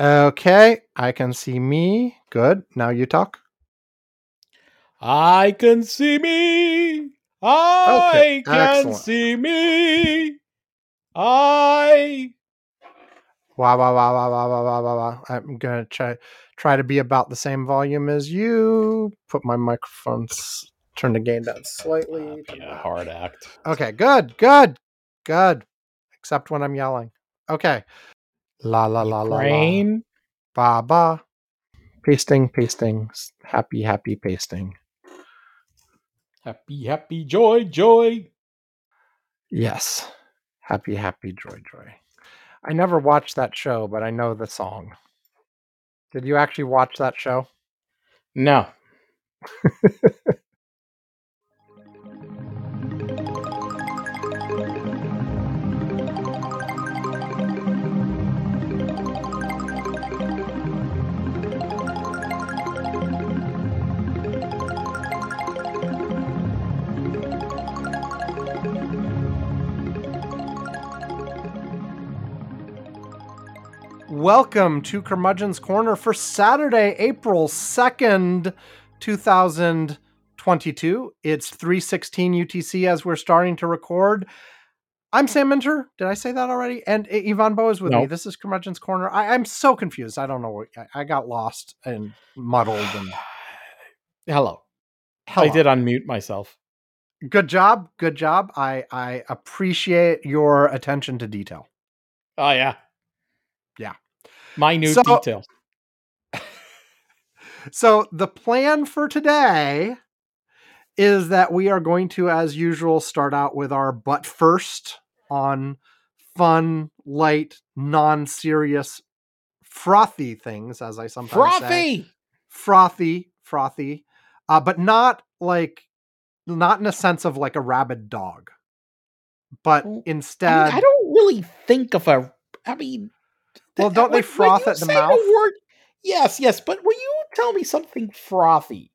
Okay, I can see me. Good. Now you talk. I can see me. I Okay, can excellent. see me. I. Wow, wow, wow, wow, wow, wow, wow, wow, wow. I'm gonna try try to be about the same volume as you. Put my microphone, s- turn the gain down slightly. turn Yeah, hard act. Okay, good, good, good. Except when I'm yelling. Okay. La la la la. Ukraine. Ba ba. Pasting, pasting. Happy, happy pasting. Happy, happy, joy, joy. Yes. Happy, happy, joy, joy. I never watched that show, but I know the song. Did you actually watch that show? No. Welcome to Curmudgeon's Corner for Saturday, April 2nd, 2022. It's 316 UTC as we're starting to record. I'm Sam Minter. Did I say that already? And Yvonne Bo is with me. This is Curmudgeon's Corner. I, I'm so confused. I don't know. What, I, I got lost and muddled. And Hello. Hello. I did unmute myself. Good job. Good job. I, I appreciate your attention to detail. Oh, yeah. Yeah. Minute So- details. So the plan for today is that we are going to, as usual, start out with our but first on fun, light, non-serious, frothy things, as I sometimes say. Frothy. Frothy, frothy, uh, but not like, not in a sense of like a rabid dog, but Well, I, instead, mean, I don't really think of a. I mean, Well, don't they froth at the mouth? word, yes, yes, but will you tell me something frothy,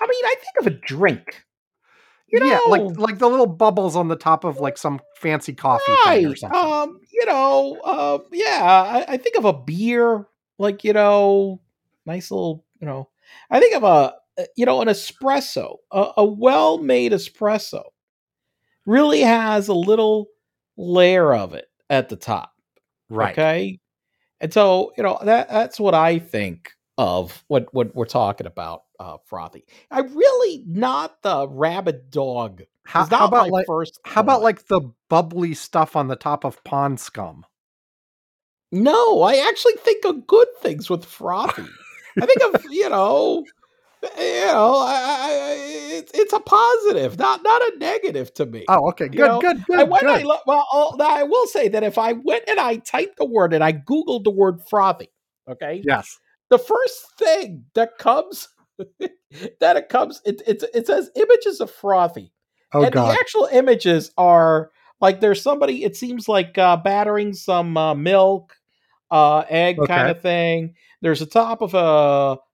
I mean, I think of a drink. You know, yeah, like like the little bubbles on the top of like some fancy coffee thing or right? something. Um, you know, uh, yeah, I, I think of a beer, like you know, nice little, you know, I think of a, uh, you know, an espresso, a, a well-made espresso, really has a little layer of it at the top. right. Okay. And so, you know, that that's what I think of what what we're talking about, uh frothy. I really not the rabid dog. How, not how about like first how about like the bubbly stuff on the top of pond scum? No, I actually think of good things with frothy. I think of, you know, you know, I, I, I- it's it's a positive, not not a negative to me. Oh, okay, good, know, good, good, and when I good. lo- well, oh, now I will say that if I went and I typed the word and I googled the word frothy, okay, yes. the first thing that comes that it comes it, it, it says images of frothy Oh and god. the actual images are like there's somebody it seems like uh battering some uh, milk uh egg kind of thing there's a top of a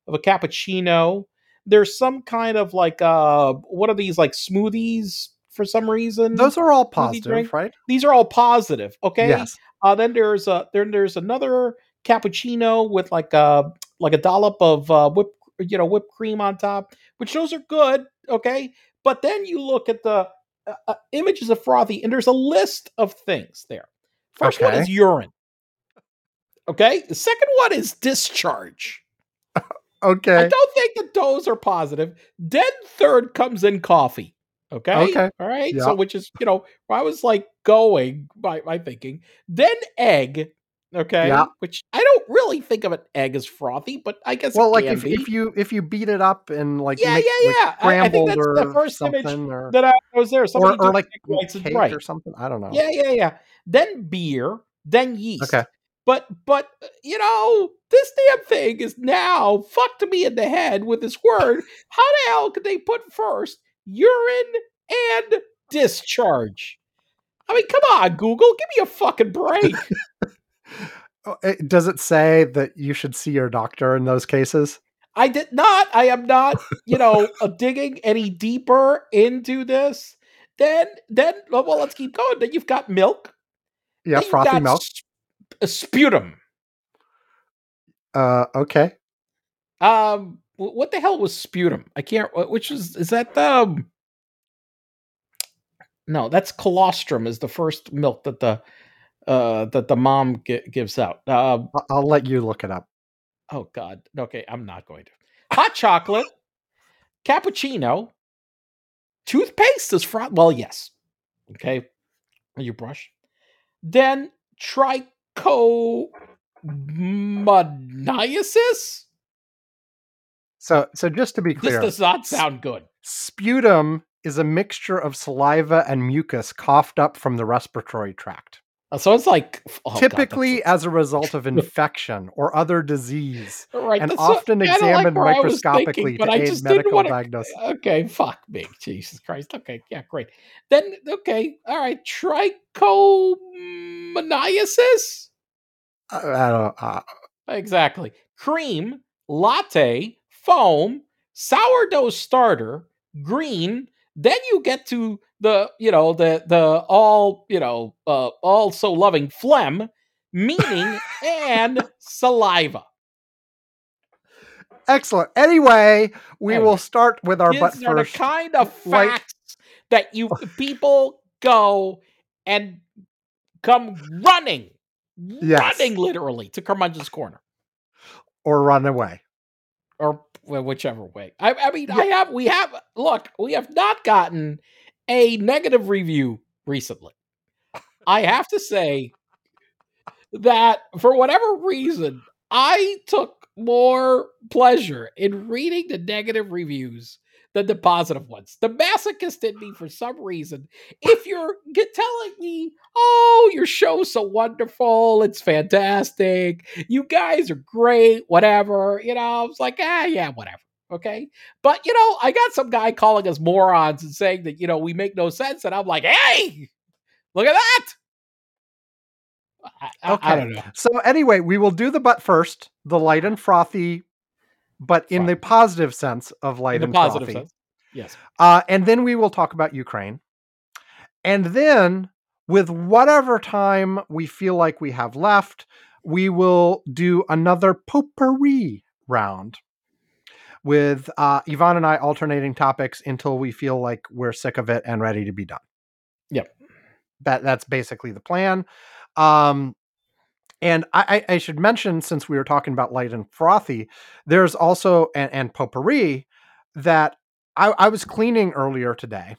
of a cappuccino there's some kind of like uh what are these like smoothies for some reason Those are all positive, right? these are all positive okay Yes. uh, then there's a then there's another cappuccino with like a like a dollop of uh, whipped you know whipped cream on top, which those are good. Okay, but then you look at the uh, uh, images of frothy, and there's a list of things there. First one is urine. Okay, the second one is discharge. I don't think that those are positive. Then third comes in coffee. Okay. Okay. All right. Yeah. So which is, you know, I was like going by my thinking. Then egg. Okay. Yeah. Which I don't really think of an egg as frothy, but I guess Well, like if, be. if you if you beat it up and like Yeah, yeah, like, yeah. I- I think that's the first image or that I was there. Somebody or, or like egg whites is cake right. or something. I don't know. Yeah, yeah, yeah. Then beer, then yeast. Okay. But but uh, you know, this damn thing is now fucked me in the head with this word. How the hell could they put first urine and discharge? I mean, come on, Google, give me a fucking break. Oh, Does it say that you should see your doctor in those cases? I did not. I am not, you know, digging any deeper into this. Then, then, well, well, let's keep going. Then you've got milk. Yeah, frothy milk. sp- uh, sputum. Uh, okay. Um, what the hell was sputum? I can't. Which is is that um? No, that's colostrum. Is the first milk that the uh that the mom gi- gives out. Um, I- I'll let you look it up. oh God. Okay, I'm not going to. Hot chocolate, cappuccino, toothpaste is front. Well, yes. Okay, you brush. Then trichomoniasis. So, so just to be clear, This does not sound good. sputum is a mixture of saliva and mucus coughed up from the respiratory tract, So it's like oh, typically so- as a result of infection or other disease, Right, and what- often like examined was microscopically thinking, to aid medical wanna- diagnosis. Okay, fuck me, Jesus Christ. Okay, yeah, great. Then okay, all right, trichomoniasis. Uh, I don't, uh, Exactly. Cream, latte, foam, sourdough starter, green. Then you get to the, you know, the the all, you know, uh, all so loving phlegm, meaning and saliva. excellent. Anyway, we will start with our butt These are the first. kind of like- facts that you people go and come running, Yes. running literally to Curmudgeon's Corner. or run away. or whichever way. I, I mean, I have, we have, look, we have not gotten a negative review recently. I have to say that for whatever reason, I took more pleasure in reading the negative reviews than the positive ones. The masochist in me, for some reason, if you're telling me, oh, your show's so wonderful, it's fantastic, you guys are great, whatever, you know, I was like, ah, yeah, whatever. Okay. But, you know, I got some guy calling us morons and saying that, you know, we make no sense. And I'm like, hey, look at that. I, I- I Okay. don't know. So anyway, we will do the butt first, the light and frothy, but in Fine. the positive sense of light In and frothy. sense. Yes. Uh, and then we will talk about Ukraine. And then, with whatever time we feel like we have left, we will do another potpourri round with uh, Yvonne and I alternating topics until we feel like we're sick of it and ready to be done. Yep. That that's basically the plan. Um, and I, I I should mention, since we were talking about light and frothy, there's also and, and potpourri that I, I was cleaning earlier today.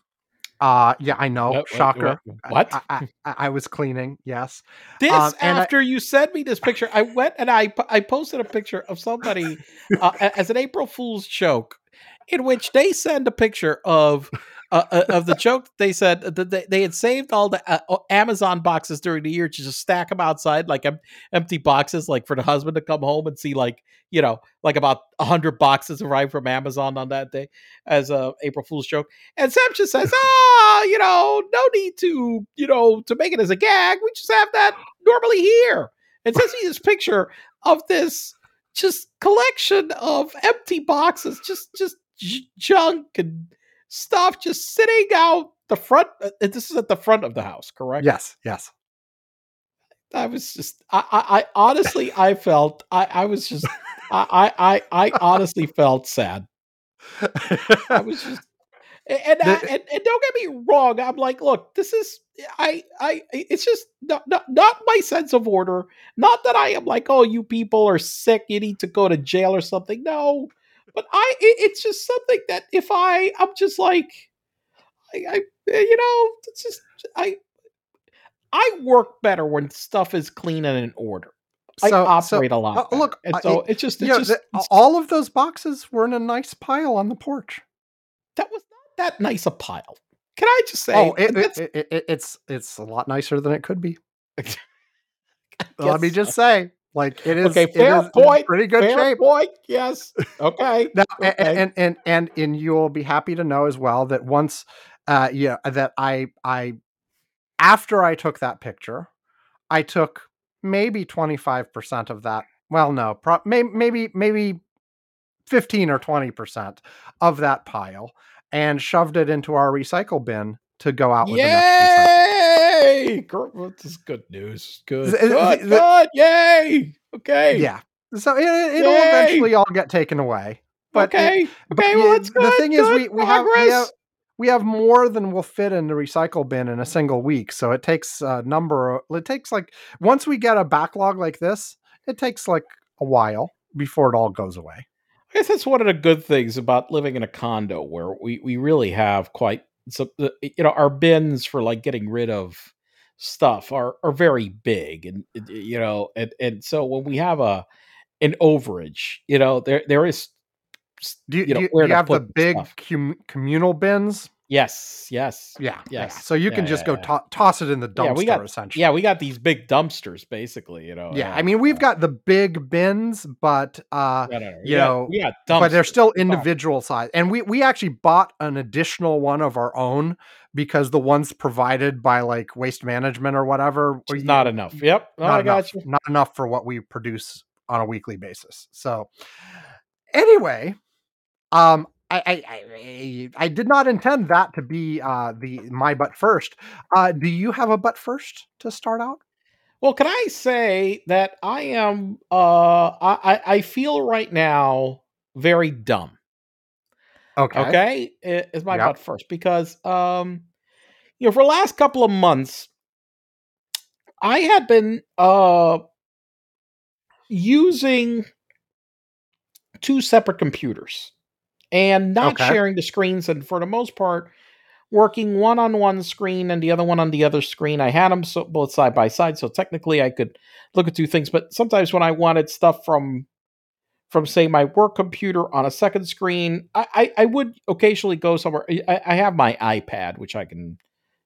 Uh yeah, I know, What- shocker. What? I, I, was cleaning, yes. This Um, after you sent me this picture, I went and I I posted a picture of somebody uh, as an April Fool's joke, in which they send a picture of uh, uh, of the joke. They said that they, they had saved all the uh, uh, Amazon boxes during the year to just stack them outside like em- empty boxes, like for the husband to come home and see like you know like about hundred boxes arrived from Amazon on that day as a April Fool's joke. And Sam just says, ah, you know, no need to, you know, to make it as a gag. We just have that normally here. And sends me this picture of this just collection of empty boxes, just just j- junk and stuff just sitting out the front. uh, This is at the front of the house, correct? Yes, yes. I was just, I, I, I honestly, I felt, I, I was just, I, I, I, honestly felt sad. I was just, and and, I, and and don't get me wrong. I'm like, look, this is I I it's just not, not not my sense of order. Not that I am like, oh, you people are sick. You need to go to jail or something. No, but I it, it's just something that if I I'm just like, I, I you know it's just I I work better when stuff is clean and in order. I So- so, operate a lot. uh, look, and uh, so it- it's just it's know, just the- it's- all of those boxes were in a nice pile on the porch. that was not that nice a pile. Can I just say? oh, it, it, it, it, it's it's a lot nicer than it could be. Let me just say, like it is. Okay, fair is point, Pretty good Fair shape. point. Yes. Okay. Now, Okay. and, and and and you'll be happy to know as well that once, uh, yeah, that I I after I took that picture, I took maybe twenty five percent of that. Well, no, pro- may, maybe maybe fifteen or twenty percent of that pile, and shoved it into our recycle bin to go out with the next recycle. Yay! This is good news. Good. Good. the- good. Yay. Okay. Yeah. So it, it'll Yay! eventually all get taken away. But it- okay, but okay, yeah, well good. the thing is, we, we have we have we have more than will fit in the recycle bin in a single week. So it takes a number. Of, it takes like once we get a backlog like this, it takes like a while before it all goes away. I guess that's one of the good things about living in a condo where we, we really have quite so the, you know our bins for like getting rid of stuff are are very big and you know and and so when we have a an overage you know there there is Do you, You know, do you, where do you have the big cum- communal bins? Yes yes Yeah. yeah. Yes. So you Yeah, can just yeah, go yeah. to- toss it in the dumpster Yeah, we got- essentially. yeah we got these big dumpsters basically you know Yeah. I mean, we've got the big bins, but uh, no, no, no. you know, got but they're still individual size. And we we actually bought an additional one of our own because the ones provided by like waste management or whatever is you- not enough yep oh, not i enough, got you not enough for what we produce on a weekly basis. So anyway, um I, I, I, I did not intend that to be uh, the my butt first. Uh, do you have a butt first to start out? Well, can I say that I am uh I I feel right now very dumb. Okay. Okay? Is my Yep. butt first because um you know for the last couple of months I had been uh using two separate computers and not Okay. sharing the screens and for the most part working one on one screen and the other one on the other screen. I had them so, both side by side, so technically I could look at two things. But sometimes when I wanted stuff from from say my work computer on a second screen, I I, I would occasionally go somewhere. I, I have my iPad, which I can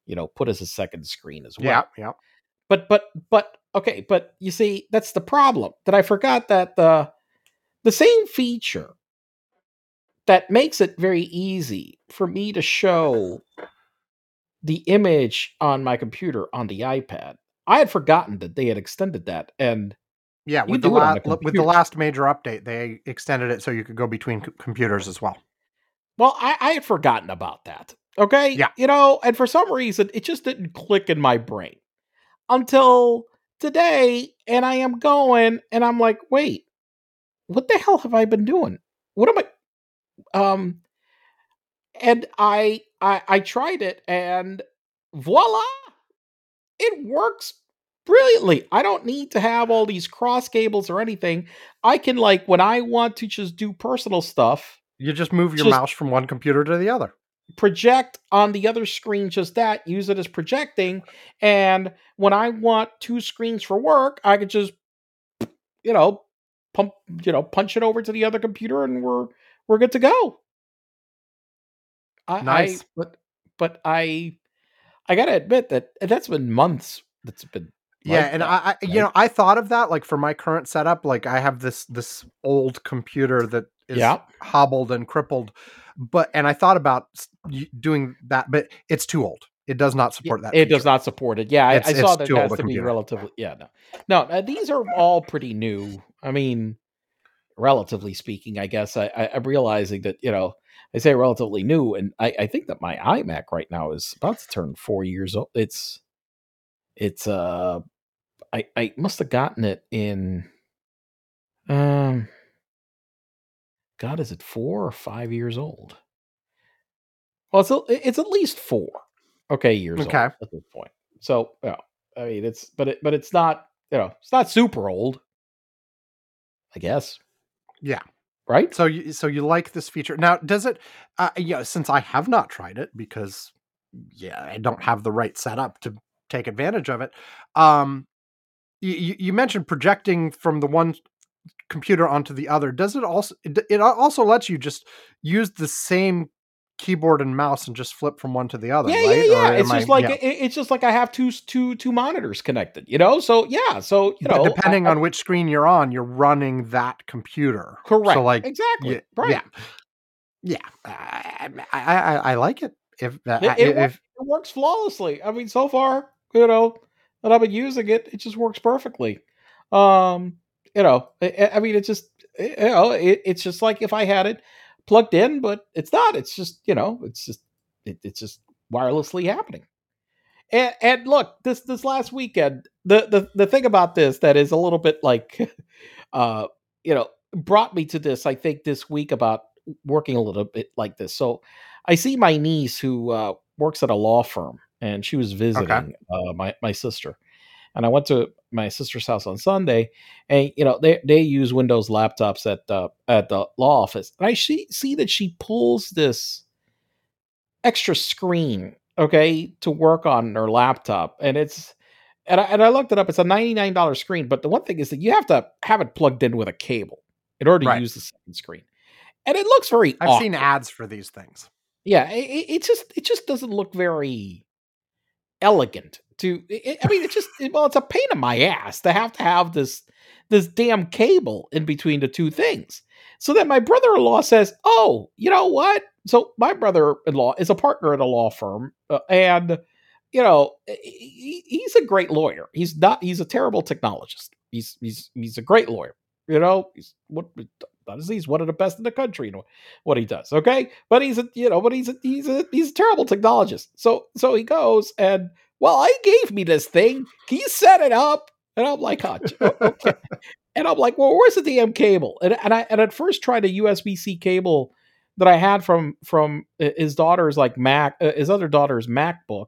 you know put as a second screen as well Yeah. Yeah. but but but okay but you see that's the problem that i forgot that the the same feature that makes it very easy for me to show the image on my computer on the ipad i had forgotten that they had extended that and Yeah. With the, do it on la- with the last major update, they extended it so you could go between c- computers as well. well i, I had forgotten about that okay Yeah. you know and for some reason it just didn't click in my brain until today and i am going and i'm like wait what the hell have i been doing what am i um and i i i tried it and voila! It works brilliantly. I don't need to have all these cross cables or anything. I can like when i want to just do personal stuff You just move your Just- mouse from one computer to the other. project on the other screen just that use it as projecting and when i want two screens for work i could just you know pump you know punch it over to the other computer and we're we're good to go I, Nice. I, but but i i gotta admit that that's been months that's been yeah, like and that, I, I you know, I thought of that like for my current setup. Like I have this this old computer that is Yeah. hobbled and crippled, but and I thought about doing that, but it's too old. It does not support that. it does not support it yeah I, I saw it's that it has to be relatively yeah no no uh, these are all pretty new i mean relatively speaking i guess I, I i'm realizing that you know i say relatively new and i i think that my imac right now is about to turn four years old it's it's uh i i must have gotten it in um god is it four or five years old? Well it's a- it's at least four okay years Okay. old at this point. So yeah i mean it's but it but it's not you know it's not super old i guess Yeah. right So you so you like this feature now? Does it? Uh, yeah, since I have not tried it because yeah, I don't have the right setup to take advantage of it. Um, you, you mentioned projecting from the one computer onto the other. Does it also? It, it also lets you just use the same keyboard and mouse and just flip from one to the other. yeah right? yeah yeah am it's I- just like yeah. it, it's just like i have two two two monitors connected you know so yeah so you But know depending I- I- on which screen you're on, you're running that computer. correct So like exactly yeah, right yeah, yeah. I, I, I, I like it. If uh, It- it if it works flawlessly. I mean, so far, you know, that I've been using it, it just works perfectly. Um, you know, I, I mean, it just, you know, it, it's just like if I had it plugged in, but it's not. It's just, you know, it's just, it, it's just wirelessly happening. And, and look, this this last weekend, the, the the thing about this that is a little bit like, uh, you know, brought me to this, I think, this week about working a little bit like this. So I see my niece who uh, works at a law firm, and she was visiting Okay. uh, my my sister, and I went to my sister's house on Sunday, and you know they they use Windows laptops at the at the law office, and I see see that she pulls this extra screen, okay, to work on her laptop, and it's and I, and I looked it up. It's a ninety nine dollar screen, but the one thing is that you have to have it plugged in with a cable in order to Right. use the second screen, and it looks very. I've seen ads for these things. Yeah, it it just it just doesn't look very elegant. To it, I mean, it just it- well, it's a pain in my ass to have to have this this damn cable in between the two things. So then my brother-in-law says, "Oh, you know what?" So my brother-in-law is a partner at a law firm, uh, and you know he, he's a great lawyer. He's not. He's a terrible technologist. He's he's he's a great lawyer. You know, he's what he's one of the best in the country in what he does. Okay, but he's a you know, but he's a he's a he's a terrible technologist. So so he goes and well, I gave me this thing. Can you set it up? And I'm like, oh, okay. and I'm like, well, where's the damn cable? And, and I and at first tried a USB C cable that I had from from his daughter's like Mac, uh, his other daughter's MacBook,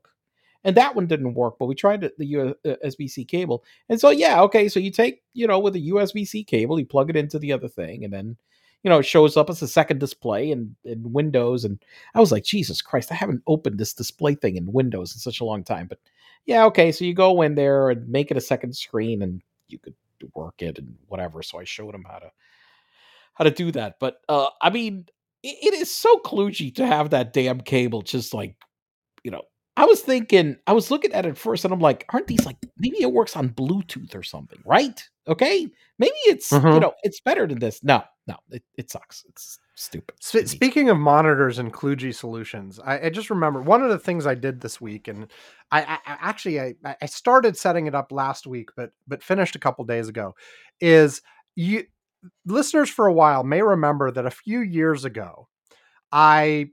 and that one didn't work. But we tried the, the USB C cable, and so yeah, okay. So you take you know with a USB C cable, you plug it into the other thing, and then you know it shows up as a second display in, in Windows. And I was like, Jesus Christ, I haven't opened this display thing in Windows in such a long time. But yeah, okay. So you go in there and make it a second screen, and you could work it and whatever. So I showed him how to how to do that. But uh, I mean, it, it is so kludgy to have that damn cable just like you know. I was thinking, I was looking at it first, and I'm like, aren't these like maybe it works on Bluetooth or something, right? Okay, maybe it's you Mhm. know it's better than this. No, no, it, it sucks. It's stupid. Needs- speaking of monitors and kludgy solutions, I, I just remember one of the things I did this week, and I, I, I actually I, I started setting it up last week, but but finished a couple days ago. Is you listeners for a while may remember that a few years ago, I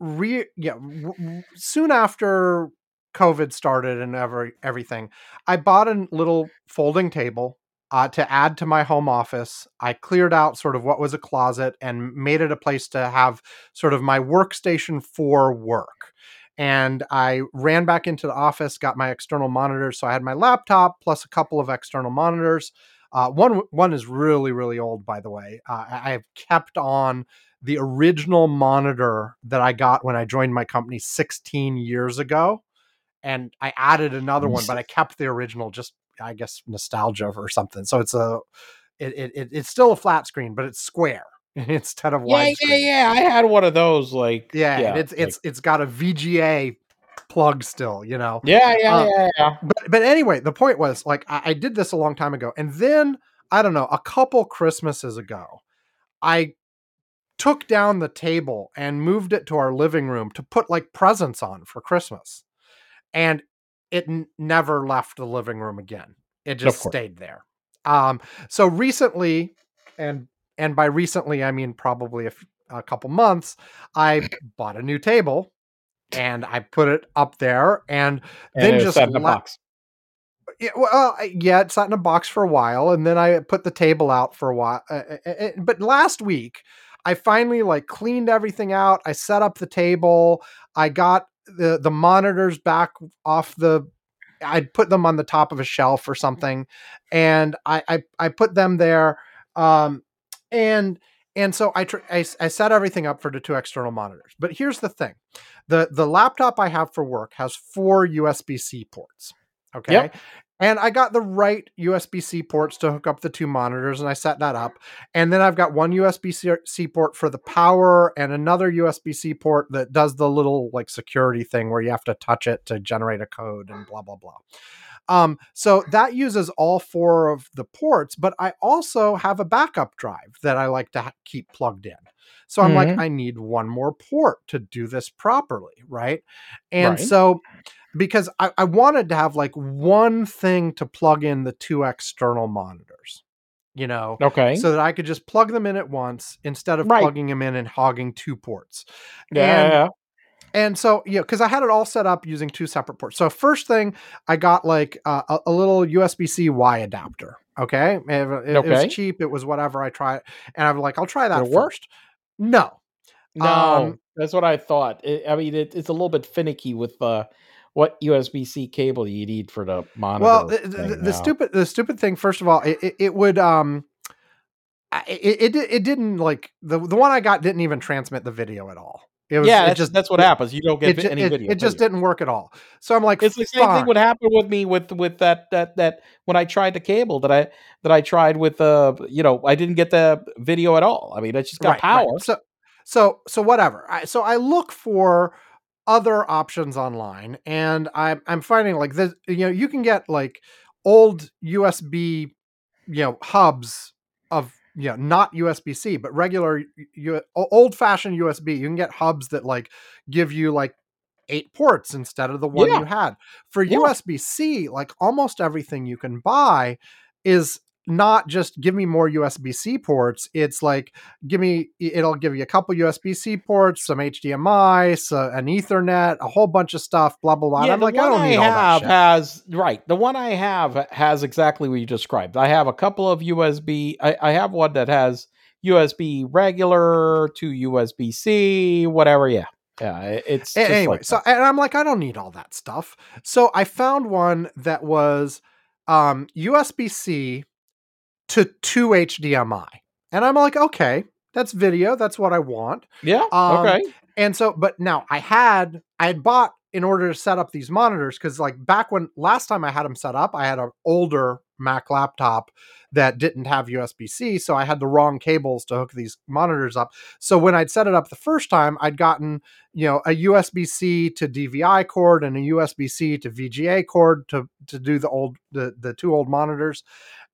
re yeah w- w- soon after COVID started and every everything, I bought a little folding table uh, to add to my home office. I cleared out sort of what was a closet and made it a place to have sort of my workstation for work. And I ran back into the office, got my external monitors. So I had my laptop plus a couple of external monitors. Uh, one one is really really old, by the way. Uh, I- I've kept on the original monitor that I got when I joined my company 16 years ago, and I added another one, but I kept the original just I guess nostalgia or something. So it's a it, it, it it's still a flat screen, but it's square instead of yeah, yeah, yeah. I had one of those. Like, Yeah, yeah, it's like- it's it's got a VGA plug still, you know. yeah, yeah, uh, yeah, yeah. But but anyway, the point was like I, I did this a long time ago, and then I don't know, a couple Christmases ago, I took down the table and moved it to our living room to put like presents on for Christmas, and it n- never left the living room again. It just stayed there. Um, so recently, and and by recently I mean probably a, f- a couple months, I bought a new table. And I put it up there, and And then it just set in a box. yeah, well, yeah, it sat in a box for a while, and then I put the table out for a while. Uh, uh, uh, but last week, I finally like cleaned everything out. I set up the table. I got the the monitors back off the. I'd put them on the top of a shelf or something, and I I, I put them there. Um, and and so I, tr- I set everything up for the two external monitors. But here's the thing: the the laptop I have for work has four USB C ports. Okay. Yep. And I got the right USB C ports to hook up the two monitors, and I set that up. And then I've got one USB C port for the power, and another USB C port that does the little like security thing where you have to touch it to generate a code and blah blah blah. Um, so that uses all four of the ports, but I also have a backup drive that I like to ha- keep plugged in. So I'm like, Mhm. I need one more port to do this properly, right? And Right. so because I, I wanted to have like one thing to plug in the two external monitors, you know, Okay. so that I could just plug them in at once instead of Right. plugging them in and hogging two ports. yeah, and- yeah, And so, you know, because I had it all set up using two separate ports. So, first thing, I got like uh, a, a little USB C Y adapter. Okay, it, it- it was cheap. It was whatever. I tried, and I'm like, I'll try that Did it work? first. No, No, Um, that's what I thought. It, I mean, it, it's a little bit finicky with uh, what USB C cable you need for the monitor. well, the, the, the stupid, the stupid thing. First of all, it, it, would um, it, it it didn't like the the one I got didn't even transmit the video at all. It was yeah, it that's, just that's what it- happens. You don't get ju- any it, video. it just didn't work at all. So I'm like, It's the same thing would happen with me with with that that that when I tried the cable that I that I tried with uh you know I didn't get the video at all. I mean, I just got Right, right. power. So so so whatever. I, so I look for other options online, and I'm I'm finding like this. You know, you can get like old USB, you know, hubs of know not USB C, but regular you old fashioned USB. You can get hubs that like give you like eight ports instead of the one Yeah. you had. For Yeah. USB C, like almost everything you can buy is not just give me more USB C ports. It's like give me it'll give you a couple USB C ports, some HDMI, so an Ethernet, a whole bunch of stuff, blah blah blah. Yeah, I'm like, I don't I, need all that have shit. has right. The one I have has exactly what you described. I have a couple of USB. I, I have one that has USB regular to USB C, whatever. Yeah, yeah. It's anyway, like so and I'm like, I don't need all that stuff. So I found one that was um, USB C to two HDMI, and I'm like, okay, that's video. That's what I want. yeah. um, okay. And so, but now I had I had bought in order to set up these monitors because like back when last time I had them set up, I had an older Mac laptop that didn't have USB C, so I had the wrong cables to hook these monitors up. So when I'd set it up the first time, I'd gotten you know a USB C to DVI cord and a USB C to VGA cord to to do the old the the two old monitors,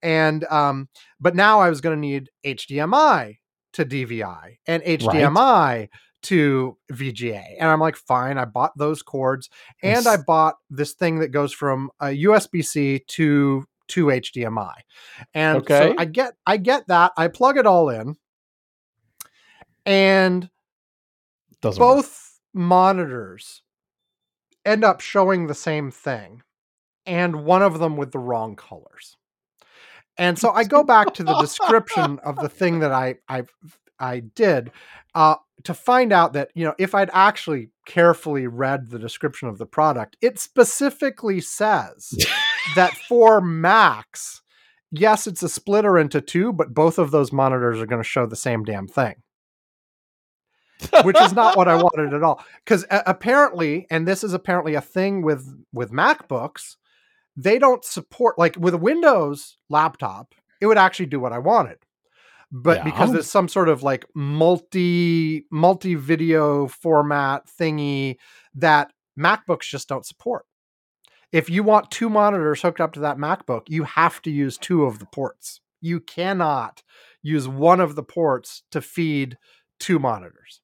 and um, but now I was going to need HDMI to DVI and HDMI to VGA. And I'm like, fine, I bought those cords and I bought this thing that goes from a USB C to to HDMI. And Okay. so I get I get that. I plug it all in. And Doesn't work. both monitors end up showing the same thing and one of them with the wrong colors. And so I go back to the description of the thing that I I I did uh, to find out that you know if I'd actually carefully read the description of the product, it specifically says that for Macs, yes, it's a splitter into two, but both of those monitors are going to show the same damn thing which is not what I wanted at all. Because apparently, and this is apparently a thing with with MacBooks, they don't support like with a Windows laptop, it would actually do what I wanted. But because there's some sort of like multi multi video format thingy that MacBooks just don't support. If you want two monitors hooked up to that MacBook, you have to use two of the ports. You cannot use one of the ports to feed two monitors,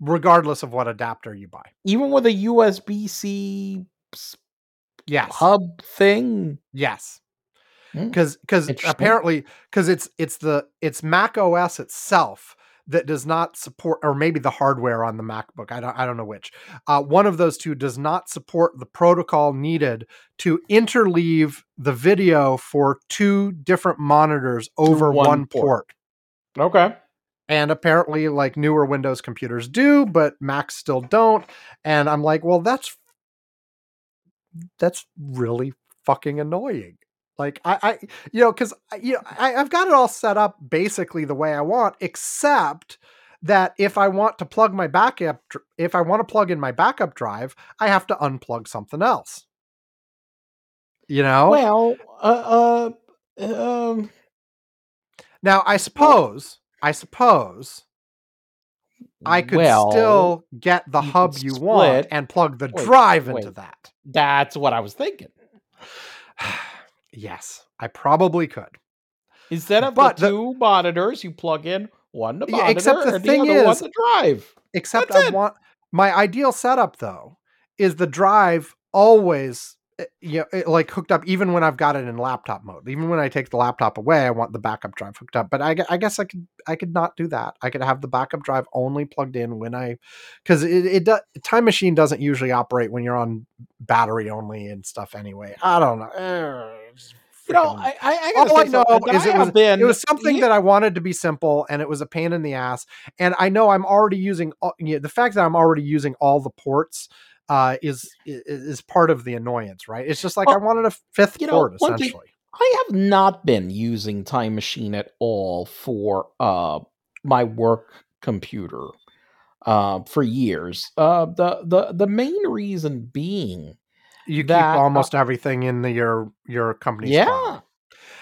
regardless of what adapter you buy. Even with a USB C Yes. hub thing. Yes. Because because apparently because it's it's the it's Mac OS itself that does not support or maybe the hardware on the MacBook. I don't I don't know which. Uh, one of those two does not support the protocol needed to interleave the video for two different monitors over one one, port. port. Okay. And apparently, like newer Windows computers do, but Macs still don't. And I'm like, well, that's that's really fucking annoying. Like I, I you know, because you know, I, I've got it all set up basically the way I want, except that if I want to plug my backup, if I want to plug in my backup drive, I have to unplug something else. You know. Well, uh, uh, um, now I suppose, I suppose I could well, still get the you hub you want and plug the Wait, drive into wait. that. That's what I was thinking. yes, I probably could. Instead of But the the- two monitors, you plug in one the Yeah, monitor except the and thing the other one is- drive. Except That's I it. want my ideal setup though is the drive always you know, it, like hooked up even when I've got it in laptop mode. Even when I take the laptop away, I want the backup drive hooked up. But I, I guess I could I could not do that. I could have the backup drive only plugged in when I because it, it does Time Machine doesn't usually operate when you're on battery only and stuff anyway. I don't know. Eh, it's You know, I, I, all I know is I it was been, it was something yeah, that I wanted to be simple, and it was a pain in the ass. And I know I'm already using all, you know, the fact that I'm already using all the ports uh, is, is part of the annoyance, right? It's just like I wanted a fifth you know, port one thing- essentially. I have not been using Time Machine at all for uh my work computer uh for years. Uh the the the main reason being You keep that, uh, almost everything in the, your your company's yeah. cloud.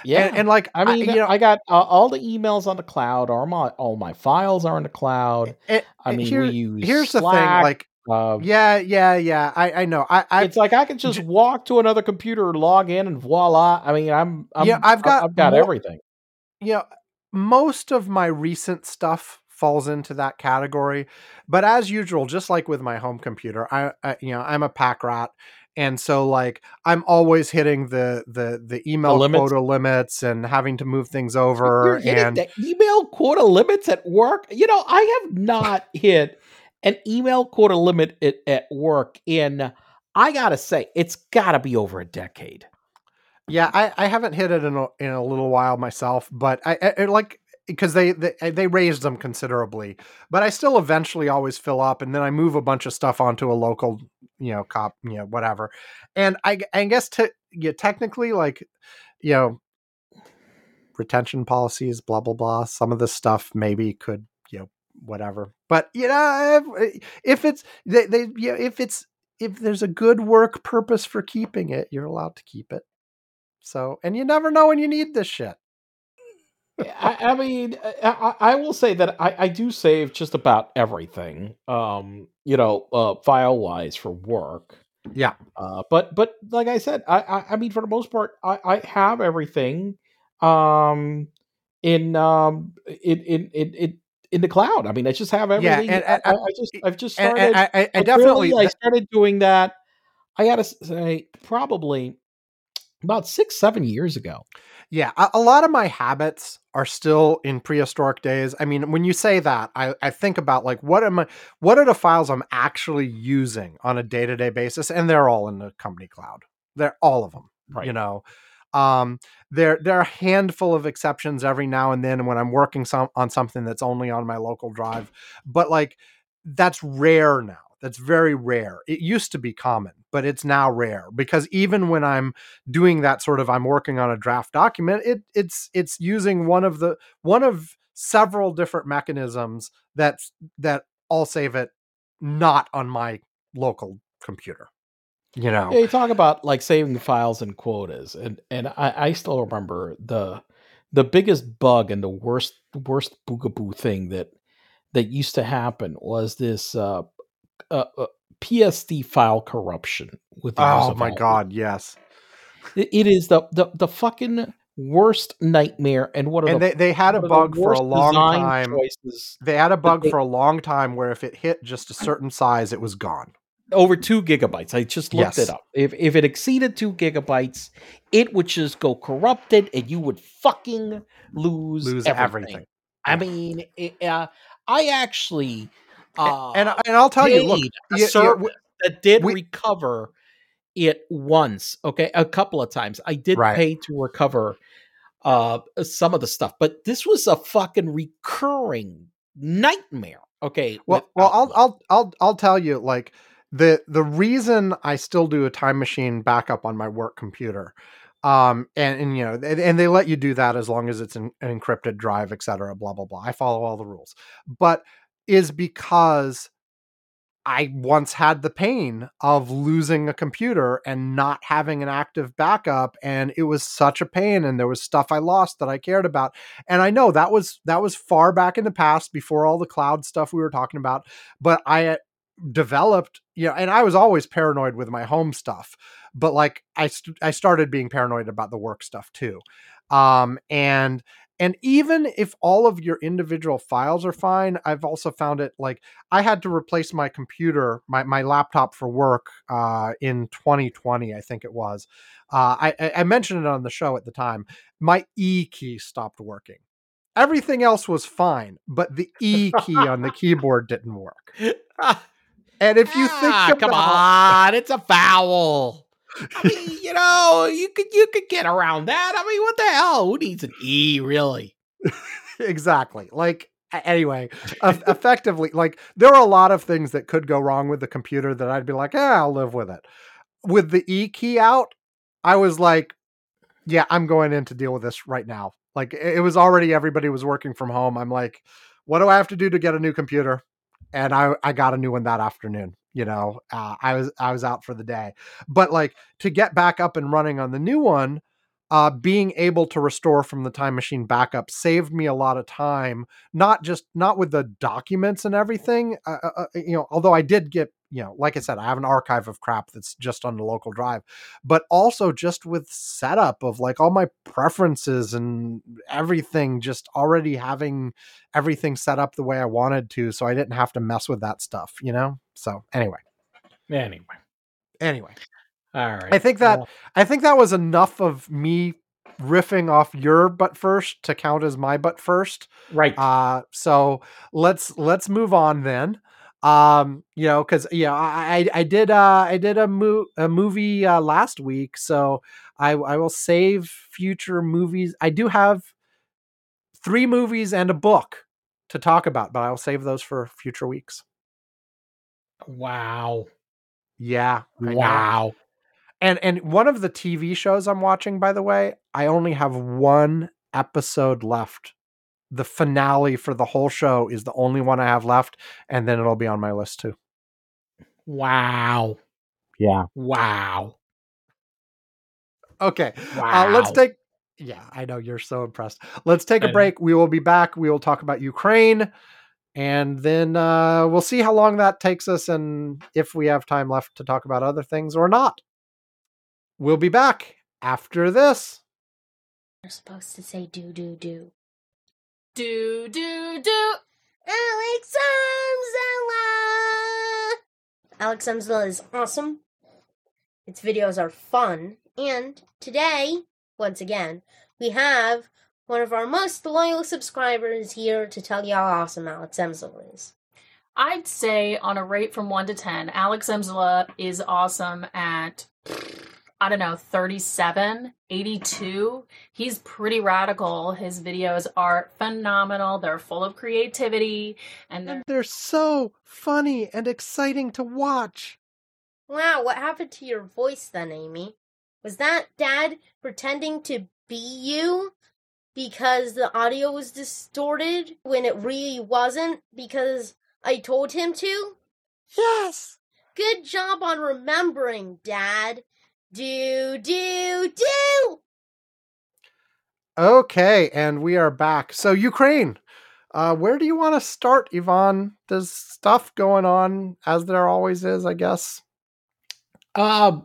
Yeah. And, and like I mean, you know, I got uh, all the emails on the cloud. All my all my files are in the cloud. it- I mean, here- we use here's the thing, Slack, like uh, yeah, yeah, yeah. I I know. I I it's like I can just j- walk to another computer, log in, and voila. I mean, I'm, I'm Yeah, I've got I've got everything. you know, most of my recent stuff falls into that category. But as usual, just like with my home computer, I, I you know, I'm a pack rat. And so like I'm always hitting the the the email limits? quota limits and having to move things over and the email quota limits at work. You know, I have not hit an email quota limit at, at work in. I gotta say, it's gotta be over a decade. yeah, I, I haven't hit it in a, in a little while myself, but I, I, like because they, they they raised them considerably, but I still eventually always fill up, and then I move a bunch of stuff onto a local, you know, cop, you know, whatever, and I I guess to yeah, technically like, you know, retention policies, blah blah blah. Some of this stuff maybe could whatever, but you know if, if it's they, they yeah if it's if there's a good work purpose for keeping it, you're allowed to keep it. So, and you never know when you need this shit. I, I mean, I, I will say that I, I do save just about everything. Um, you know, uh, file wise for work. Yeah. Uh, but but like I said, I, I I mean for the most part, I I have everything, um, in um in in in in, in the cloud. I mean, I just have Yeah, everything. and- I, and- I, I just I've just And, started. and I, I, I definitely, I started doing that. I gotta say, probably about six seven years ago. yeah, a, a lot of my habits are still in prehistoric days. I mean, when you say that, I, I think about like what am I, what are the files I'm actually using on a day to day basis, and they're all in the company cloud. They're all of them. Right. You know, um, there there are a handful of exceptions every now and then when I'm working some on something that's only on my local drive, but like that's rare now. That's very rare. It used to be common, but it's now rare because even when I'm doing that sort of I'm working on a draft document, it it's it's using one of the one of several different mechanisms that's that all save it not on my local computer. You know. Yeah, you talk about like saving files and quotas, and and I, I still remember the the biggest bug and the worst worst boogaboo thing that that used to happen was this uh, uh, uh PST file corruption with the Oh my Outlook. god, yes. It- it is the, the the fucking worst nightmare, and what are And the, they, they had a what are the bug for a long time. choices They had a bug they- for a long time where if it hit just a certain size, it was gone. Over two gigabytes. I just looked Yes. it up. If if it exceeded two gigabytes, it would just go corrupted, and you would fucking lose Lose everything. everything. I mean, it, uh, I actually uh, and and I'll tell you, look, a service that did we- recover it once. Okay, a couple of times I did Right. pay to recover uh some of the stuff, but this was a fucking recurring nightmare. Okay, well, well, I'll I'll I'll I'll tell you, like the the reason I still do a time machine backup on my work computer, um, and and you know, and, and they let you do that as long as it's an, an encrypted drive, et cetera, blah blah blah. I follow all the rules, but is because I once had the pain of losing a computer and not having an active backup and it was such a pain and there was stuff I lost that I cared about and I know that was that was far back in the past before all the cloud stuff we were talking about but I developed you know and I was always paranoid with my home stuff but like I st- I started being paranoid about the work stuff too um and and even if all of your individual files are fine I've also found it like I had to replace my computer, my, my laptop for work uh, in 2020, I think it was. Uh, I, I- I mentioned it on the show at the time. My E key stopped working. Everything else was fine, but the E key on the keyboard didn't work. And if you think Ah, about come on, it's a foul. I mean, you know, you could you could get around that. I mean, what the hell? Who needs an E, really? exactly. Like anyway, effectively, like there are a lot of things that could go wrong with the computer that I'd be like, yeah, I'll live with it. With the E key out, I was like, yeah, I'm going in to deal with this right now. Like it was already everybody was working from home. I'm like, what do I have to do to get a new computer? And I I got a new one that afternoon. You know, uh, I was I was out for the day, but like to get back up and running on the new one, uh, being able to restore from the time machine backup saved me a lot of time. Not just not with the documents and everything. Uh, uh, uh, you know, although I did get you know, like I said, I have an archive of crap that's just on the local drive, but also just with setup of like all my preferences and everything, just already having everything set up the way I wanted to, so I didn't have to mess with that stuff. You know. So anyway, Anyway, anyway. All right. I think that Well, I think that was enough of me riffing off your butt first to count as my butt first. right. Uh so let's let's move on then. Um, you know, because yeah, I I did uh I did a mo- a movie uh last week, so I I will save future movies. I do have three movies and a book to talk about, but I'll save those for future weeks. wow. Yeah. I know. Wow. And and one of the TV shows I'm watching, by the way, I only have one episode left. The finale for the whole show is the only one I have left, and then it'll be on my list too. Wow. Yeah. Wow. Okay. Wow. Uh, let's take. Yeah, I know you're so impressed. Let's take a break. We will be back. We will talk about Ukraine, and then uh, we'll see how long that takes us, and if we have time left to talk about other things or not. We'll be back after this. You're supposed to say do do do. Do do do. Alex Amzela! Alex Amzela is awesome. Its videos are fun. And today, once again, we have one of our most loyal subscribers here to tell you how awesome Alex Amzela is. I'd say on a rate from 1 to 10, Alex Emsela is awesome at, I don't know, 37, 82. He's pretty radical. His videos are phenomenal. They're full of creativity and they're And they're so funny and exciting to watch. Wow, what happened to your voice then, Amy? Was that Dad pretending to be you because the audio was distorted when it really wasn't because I told him to? Yes. Good job on remembering, Dad. Do, do, do! Okay, and we are back. So Ukraine, uh, where do you want to start, Yvonne? There's stuff going on as there always is, I guess. Uh,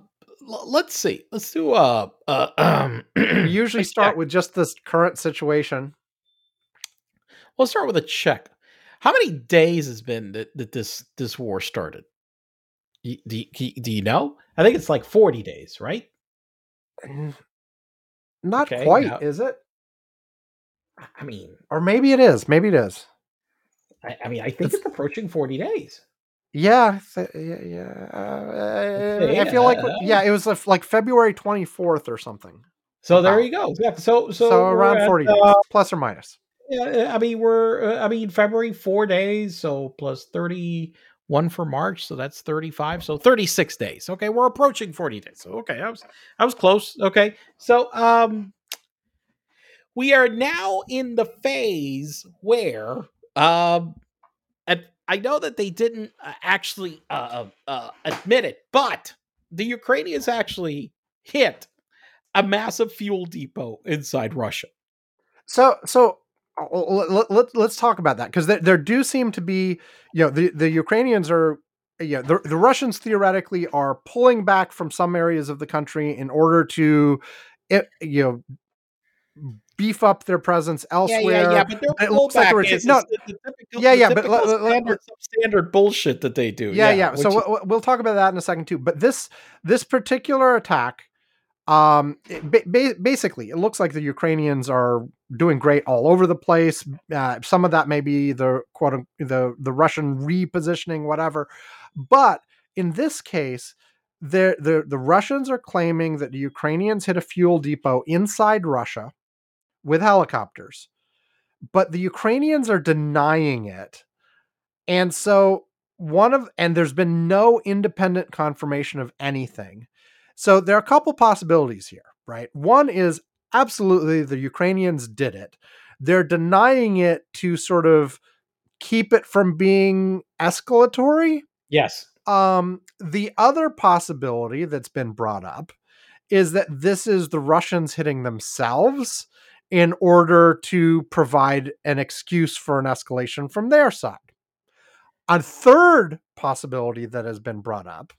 l- let's see. Let's do uh, uh um. Usually start check. with just this current situation. We'll start with a check. How many days has been that, that this this war started? Do you, do you know? I think it's like forty days, right? Not Okay, quite, is it? I- mean, Or maybe it is. Maybe it is. I, I mean, I think It's- it's approaching forty days. Yeah, th- yeah, yeah. Uh, I feel like uh, yeah, it was like- February twenty fourth or something. So there Wow. you go. Yeah. So so, So, around at, forty days, uh, plus or minus. Yeah, I mean we're uh, I mean February four days, so plus thirty one for March, so that's thirty five, so thirty six days. Okay, we're approaching forty days. So okay, I was I was close. Okay, so um, we are now in the phase where um, and I know that they didn't uh, actually uh, uh, admit it, but the Ukrainians actually hit a massive fuel depot inside Russia. So so uh, Oh, let, let, let's talk about that because there, there do seem to be you know the the Ukrainians are yeah the, the Russians theoretically are pulling back from some areas of the country in order to it, you know beef up their presence elsewhere. but their It looks like a pullback retreat. is- No, is the- yeah, yeah, but let- standard, standard bullshit that they do. yeah yeah, so is- we'll, we'll talk about that in a second too but this this particular attack um it ba- ba- basically it looks like the ukrainians are doing great all over the place uh, some of that may be the quote the the russian repositioning whatever but in this case the the the Russians are claiming that the Ukrainians hit a fuel depot inside Russia with helicopters, but the Ukrainians are denying it. And so one of and there's been no independent confirmation of anything. So there are a couple possibilities here, right? One is absolutely the Ukrainians did it. They're denying it to sort of keep it from being escalatory. Yes. Um, the other possibility that's been brought up is that this is the Russians hitting themselves in order to provide an excuse for an escalation from their side. A third possibility that has been brought up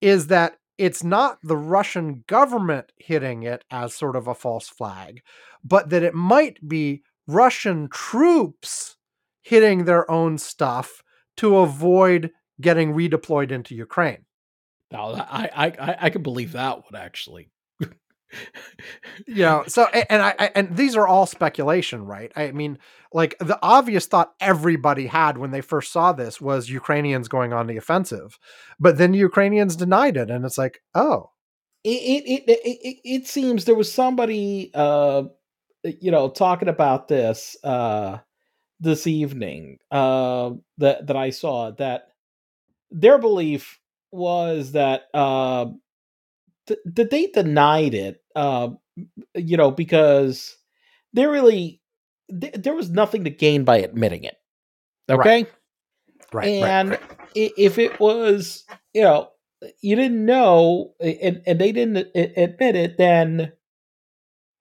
is that it's not the Russian government hitting it as sort of a false flag, but that it might be Russian troops hitting their own stuff to avoid getting redeployed into Ukraine. Now, I I I believe that one actually. You know, so and I, I and these are all speculation, right? I mean, like the obvious thought everybody had when they first saw this was Ukrainians going on the offensive, but then Ukrainians denied it, and it's like, oh, it it it it, it seems there was somebody, uh, you know, talking about this uh this evening, uh, that that I saw that their belief was that uh th- that they denied it, uh, you know, because they really th- there was nothing to gain by admitting it. Okay, right, right and right, right. if it was, you know, you didn't know, and and they didn't admit it, then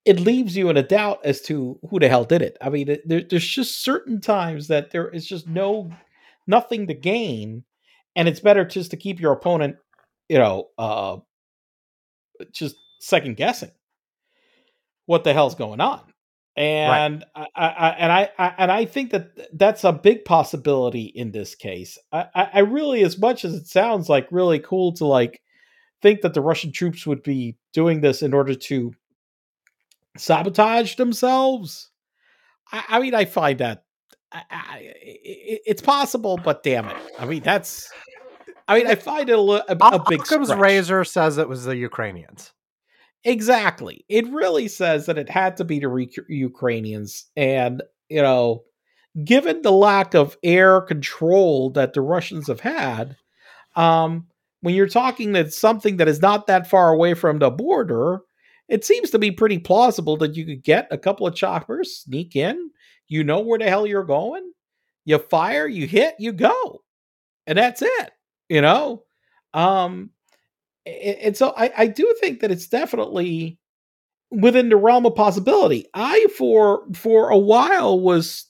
it leaves you in a doubt as to who the hell did it. I mean, there, there's just certain times that there is just no nothing to gain, and it's better just to keep your opponent, you know, uh, just second guessing what the hell's going on. And right. I, I, and I, I, and I think that that's a big possibility in this case. I, I really, as much as it sounds like really cool to like think that the Russian troops would be doing this in order to sabotage themselves. I, I mean, I find that I, I, it, it's possible, but damn it, I mean that's I mean, I find it a, a, a big. Occam's razor says it was the Ukrainians. Exactly. It really says that it had to be the re- Ukrainians, and you know, given the lack of air control that the Russians have had, um, when you're talking that something that is not that far away from the border, it seems to be pretty plausible that you could get a couple of choppers, sneak in, you know where the hell you're going, you fire, you hit, you go, and that's it you know? Um and so I, I do think that it's definitely within the realm of possibility. I for for a while was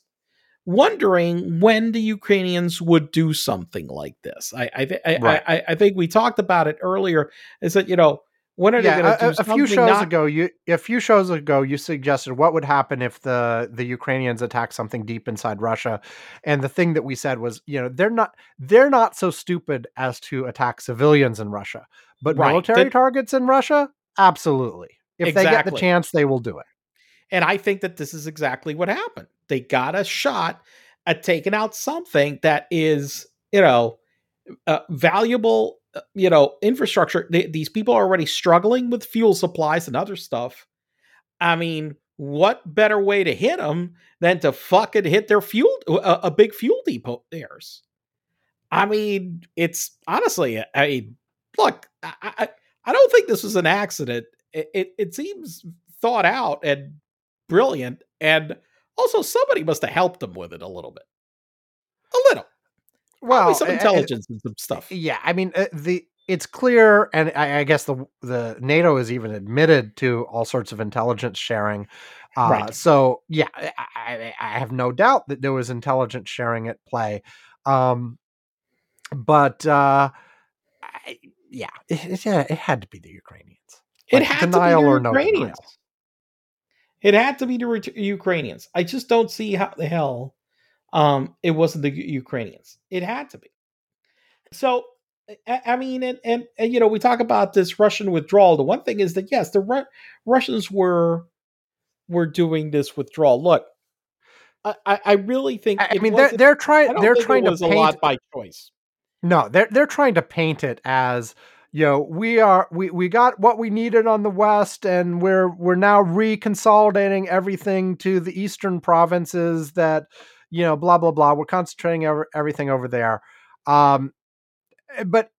wondering when the ukrainians would do something like this. I i th- right. I, I, I think we talked about it earlier. Is that you know when are yeah, they going to do a, a few shows not- ago you a few shows ago you suggested what would happen if the the ukrainians attack something deep inside russia and the thing that we said was you know they're not they're not so stupid as to attack civilians in russia but right. military targets in russia absolutely if exactly. they get the chance they will do it and i think that this is exactly what happened they got a shot at taking out something that is you know uh, valuable Uh, you know, infrastructure, they, these people are already struggling with fuel supplies and other stuff. I mean, what better way to hit them than to fucking hit their fuel, uh, a, a big fuel depot theirs? I mean, it's honestly, I mean, look, I, I, I don't think this was an accident. It, it, it seems thought out and brilliant, and also somebody must have helped them with it a little bit, a little well, some intelligence and some stuff. Yeah, I mean uh, the it's clear, and I, I, guess the the NATO is even admitted to all sorts of intelligence sharing. Uh, right. So yeah, I, I, have no doubt that there was intelligence sharing at play. Um, but uh, I, yeah, it, yeah, it had to be the Ukrainians. Like, it had denial to be the or Ukrainians. No it had to be the re- Ukrainians. I just don't see how the hell um, it wasn't the Ukrainians. It had to be. So, I mean, and, and, and you know, we talk about this Russian withdrawal. The one thing is that yes, the Ru- Russians were were doing this withdrawal. Look, I, I really think. I mean, they're they're trying they're trying to paint, a lot by choice. No, they're they're trying to paint it as you know we are we we got what we needed on the west and we're we're now reconsolidating everything to the eastern provinces that you know blah blah blah we're concentrating over everything over there um eh, but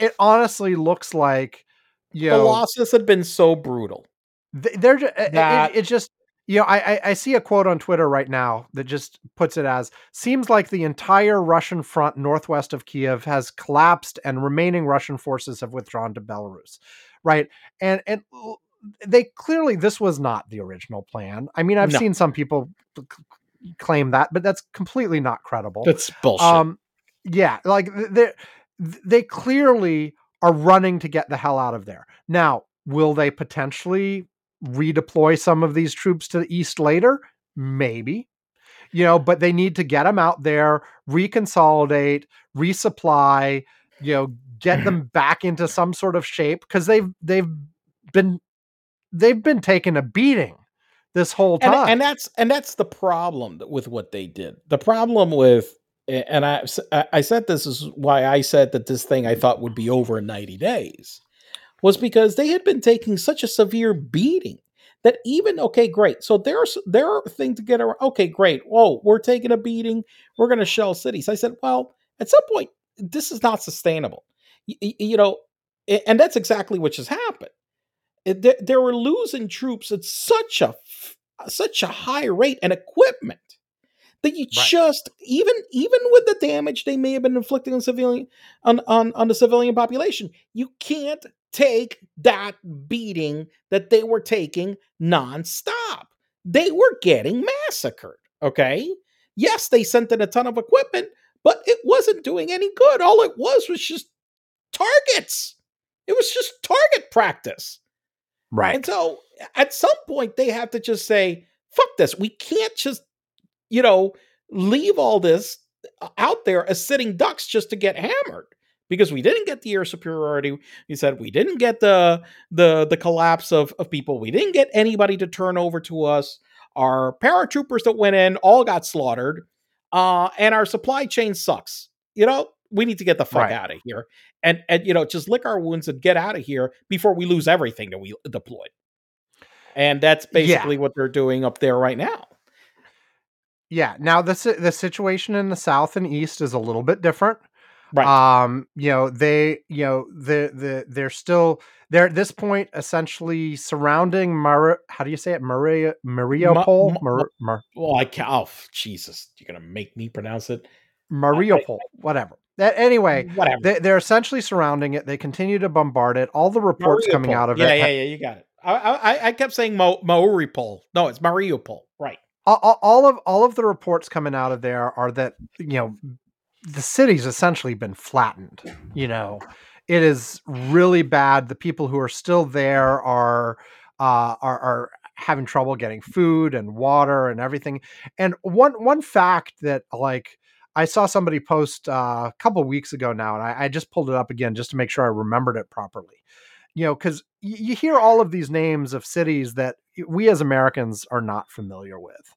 it honestly looks like you the know losses had been so brutal. they're just eh, eh, it, That- it just you know I, I i see a quote on twitter right now that just puts it as seems like the entire russian front northwest of kiev has collapsed and remaining russian forces have withdrawn to belarus right and and they clearly this was not the original plan i mean i've No. seen some people claim that but that's completely not credible. That's bullshit. um yeah like they they clearly are running to get the hell out of there. Now will they potentially redeploy some of these troops to the east later? Maybe. You know but they need to get them out there reconsolidate resupply you know get them back into some sort of shape because they've they've been they've been taking a beating this whole and, time. and that's and that's the problem with what they did. The problem with and I I said this is why I said that this thing I thought would be over in 90 days was because they had been taking such a severe beating that even okay great so there's their thing to get around okay great whoa we're taking a beating we're going to shell cities. I said well at some point this is not sustainable. Y- y- you know and that's exactly what just happened Eh, they, they were losing troops at such a such a high rate and equipment that you Right. just even even with the damage they may have been inflicting on civilian on, on on the civilian population you can't take that beating that they were taking nonstop. They were getting massacred okay? Yes they sent in a ton of equipment but it wasn't doing any good. All it was was just targets. It was just target practice and so at some point they have to just say, fuck this. We can't just, you know, leave all this uh, out there as sitting ducks just to get hammered. Because we didn't get the air superiority. We said we didn't get the the the collapse of, of people. We didn't get anybody to turn over to us. Our paratroopers that went in all got slaughtered. Uh, and our supply chain sucks. You know, we need to get the fuck Right. out of here. And and you know, just lick our wounds and get out of here before we lose everything that we deployed. And that's Yeah. basically what they're doing up there right now. yeah now the the situation in the south and east is a little bit different Right. um you know they you know the the they're still they're at this point essentially surrounding Mar- how do you say it maria mariupol Ma- Mar- Mar- well, I can't. Oh, Jesus. You're going to make me pronounce it? mariupol whatever that anyway Whatever. they, they're essentially surrounding it they continue to bombard it all the reports coming out of yeah, it Yeah, yeah, yeah. you got it. I, I, I kept saying Mo, Mariupol. No, it's Mariupol. Right. all, all- all of all of the reports coming out of there are that you know the city's essentially been flattened you know it is really bad the people who are still there are uh are, are having trouble getting food and water and everything and one one fact that like i saw somebody post uh, a couple weeks ago now and I, I just pulled it up again just to make sure i remembered it properly you know because you hear all of these names of cities that we as americans are not familiar with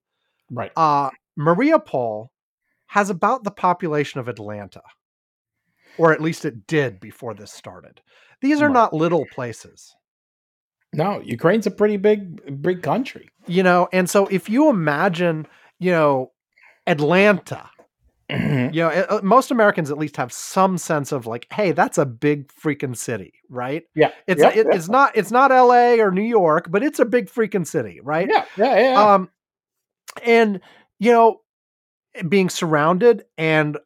Right. uh, Mariupol has about the population of Atlanta, or at least it did before this started. These are Right. not little places, No, Ukraine's a pretty big, big country. you know. And so, if you imagine, you know, Atlanta. You know, uh, most Americans at least have some sense of like, hey, that's a big freaking city, right? Yeah. It's Yep, it- yep. it's not it's not L.A. or New York, but it's a big freaking city, right? Yeah, yeah, yeah. yeah. um and you know being surrounded and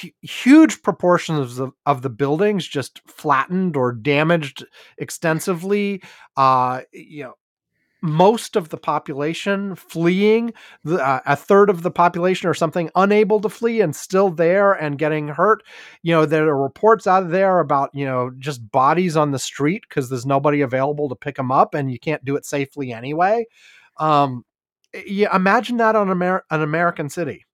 hu- huge proportions of, of the buildings just flattened or damaged extensively uh you know most of the population fleeing uh, a third of the population or something unable to flee and still there and getting hurt. You know there are reports out there about you know just bodies on the street because there's nobody available to pick them up and you can't do it safely anyway. Um yeah imagine that on Amer- an american city.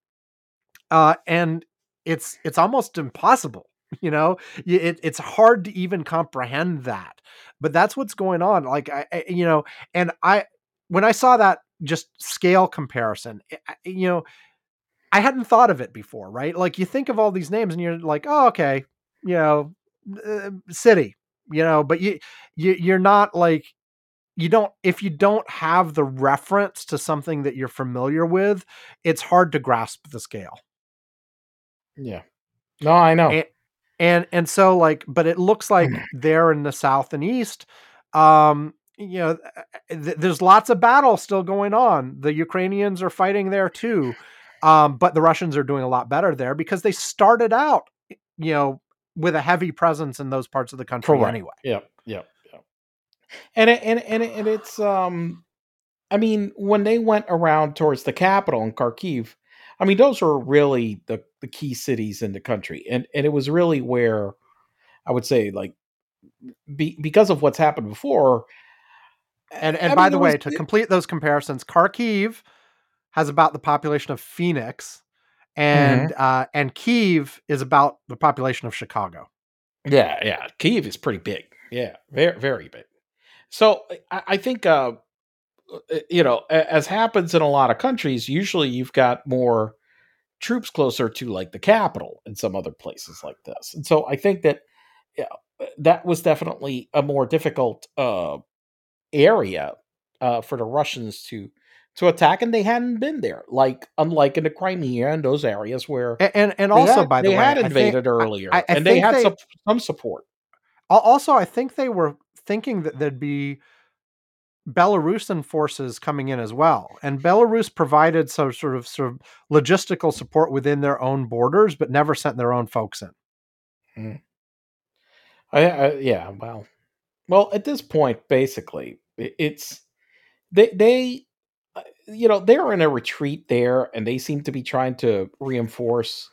Uh and it's it's almost impossible you know it, it's hard to even comprehend that but that's what's going on like I, I you know and i when i saw that just scale comparison I- I- you know i hadn't thought of it before right like you think of all these names and you're like oh okay you know uh, city, you know, but you, you you're not like you don't if you don't have the reference to something that you're familiar with, it's hard to grasp the scale. Yeah. No, I know. And, and so like but it looks like there in the south and east um you know th- there's lots of battle still going on. The Ukrainians are fighting there too. Um but the Russians are doing a lot better there because they started out you know with a heavy presence in those parts of the country Correct. anyway. Yep, yep, yep. And it, and and and it's um, I mean, when they went around towards the capital in Kharkiv, I mean, those were really the the key cities in the country, and and it was really where I would say like be, because of what's happened before. And and I by mean, the way, was- to complete those comparisons, Kharkiv has about the population of Phoenix, and Mm-hmm. uh, and Kiev is about the population of Chicago. Yeah, yeah. Kiev is pretty big. Yeah, very, very big. So I, I think, uh, you know, as happens in a lot of countries, usually you've got more troops closer to like the capital and some other places like this. And so I think that, yeah, that was definitely a more difficult uh, area uh, for the Russians to to attack, and they hadn't been there. Like unlike in the Crimea and those areas where And and, and also, had- by the way they way, had I think- invaded earlier, I- I and they had they- some, some support. Also, I think they were thinking that there'd be Belarusian forces coming in as well, and Belarus provided some sort of sort of logistical support within their own borders, but never sent their own folks in. I, I, yeah, well, well, at this point, basically, it's they they uh, you know they're in a retreat there, and they seem to be trying to reinforce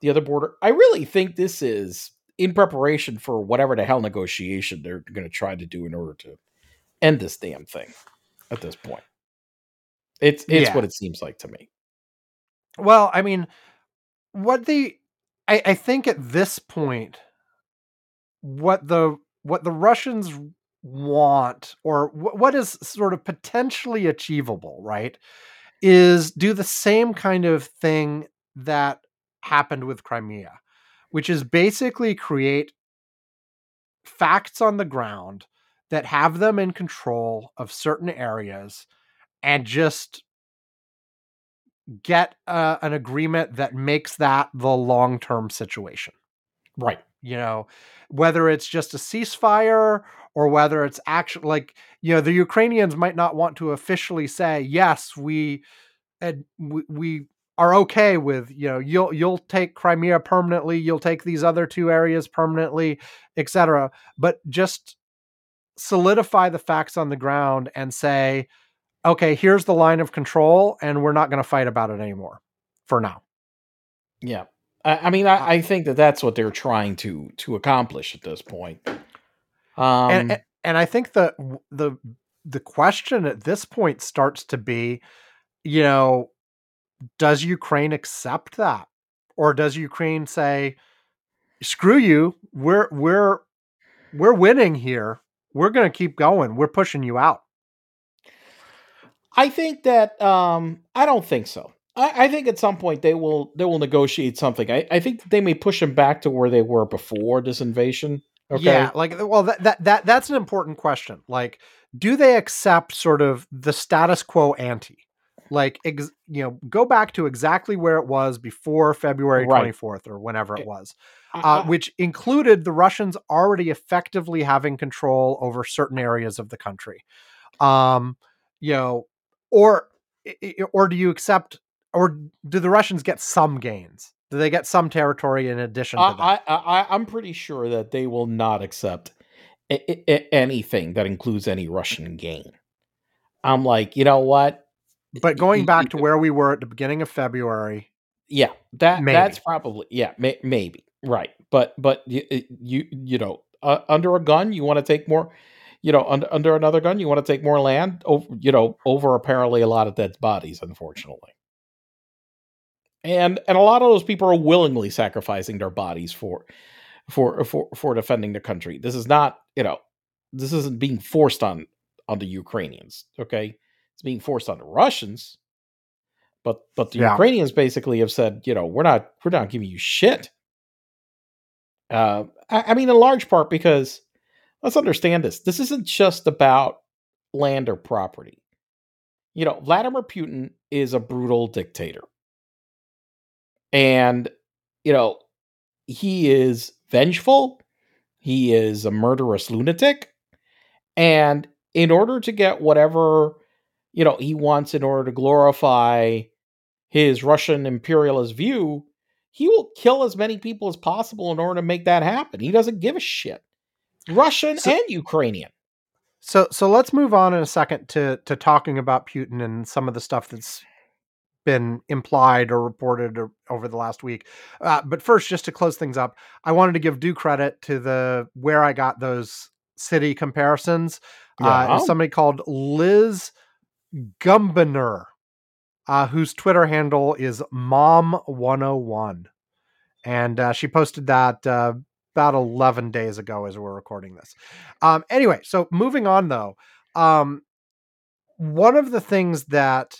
the other border. I really think this is in preparation for whatever the hell negotiation they're going to try to do in order to end this damn thing. At this point, it's it's Yeah. what it seems like to me. Well, I mean, what the I, I think at this point, what the what the Russians want, or wh- what is sort of potentially achievable, right, is do the same kind of thing that happened with Crimea, which is basically create facts on the ground that have them in control of certain areas and just get uh, an agreement that makes that the long-term situation Right. you know whether it's just a ceasefire or whether it's actually like you know the ukrainians might not want to officially say yes we and we, we are okay with you know you'll you'll take crimea permanently you'll take these other two areas permanently etc but just solidify the facts on the ground and say okay here's the line of control and we're not going to fight about it anymore for now Yeah. I, I mean, I, I think that that's what they're trying to to accomplish at this point. Um, and, and and I think the the the question at this point starts to be, you know, does Ukraine accept that, or does Ukraine say, "Screw you, we're we're we're winning here. We're going to keep going. We're pushing you out." I think that um, I don't think so. I, I think at some point they will they will negotiate something. I, I think they may push them back to where they were before this invasion. Okay. Yeah, like well, that, that that that's an important question. Like, do they accept sort of the status quo ante? Like, ex, you know, go back to exactly where it was before February Right. twenty fourth or whenever it eh, was, I- uh, which included the Russians already effectively having control over certain areas of the country. Um, you know, or i- i- or do you accept, or do the Russians get some gains? Do they get some territory in addition to uh, that? I, I, I, I'm pretty sure that they will not accept a- a- anything that includes any Russian gain. I'm like, you know what? But going back to where we were at the beginning of February, Yeah, that Maybe. that's probably yeah, may, maybe right. But but you you you know, uh, under a gun, you want to take more. You know, under under another gun, you want to take more land. Over you know, over apparently a lot of dead bodies, unfortunately. And and a lot of those people are willingly sacrificing their bodies for for for for defending the country. This is not you know, this isn't being forced on on the Ukrainians. Okay, it's being forced on the Russians. But but the Yeah. Ukrainians basically have said, you know, we're not we're not giving you shit. Uh, I, I mean, in large part because let's understand this. This isn't just about land or property. You know, Vladimir Putin is a brutal dictator. And, you know, he is vengeful. He is a murderous lunatic. And in order to get whatever, you know, he wants in order to glorify his Russian imperialist view, he will kill as many people as possible in order to make that happen. He doesn't give a shit. Russian So- and Ukrainian. So so let's move on in a second to to talking about Putin and some of the stuff that's been implied or reported or, over the last week. Uh, but first, just to close things up, I wanted to give due credit to the where I got those city comparisons. Uh, Yeah. is somebody called Liz Gumbinner, uh, whose Twitter handle is Mom101. And uh, she posted that uh, about 11 days ago as we're recording this. Um, anyway, so moving on though, um, one of the things that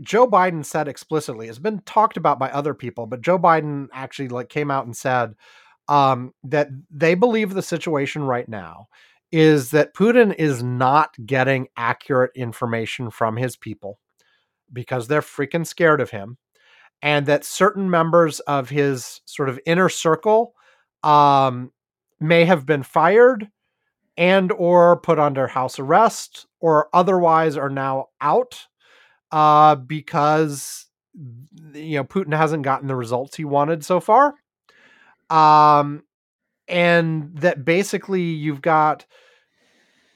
Joe Biden said explicitly has been talked about by other people, but Joe Biden actually like came out and said um, that they believe the situation right now is that Putin is not getting accurate information from his people because they're freaking scared of him, and that certain members of his sort of inner circle um, may have been fired and or put under house arrest or otherwise are now out uh, because you know Putin hasn't gotten the results he wanted so far. Um, and that basically you've got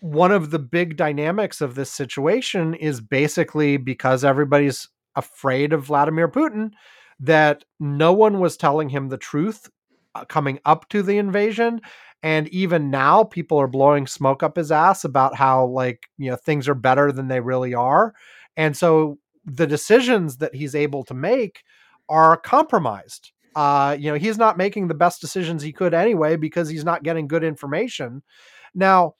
one of the big dynamics of this situation is basically because everybody's afraid of Vladimir Putin that no one was telling him the truth uh, coming up to the invasion and even now people are blowing smoke up his ass about how like you know things are better than they really are. And so the decisions that he's able to make are compromised uh you know he's not making the best decisions he could anyway because he's not getting good information now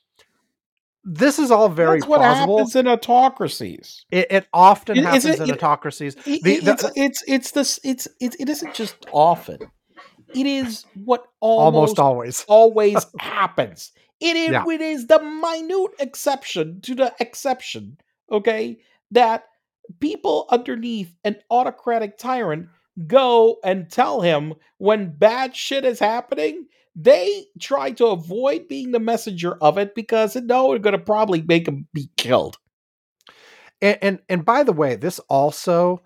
this is all very That's what plausible happens in autocracies. it, it often is happens it- in it- autocracies It- The- the- it's, it's it's this it's it, it isn't just often. It is what almost almost always always happens. It is, Yeah. it is the minute exception to the exception, okay, that people underneath an autocratic tyrant go and tell him when bad shit is happening. They try to avoid being the messenger of it because they know it's going to probably make him be killed. and and, and by the way this also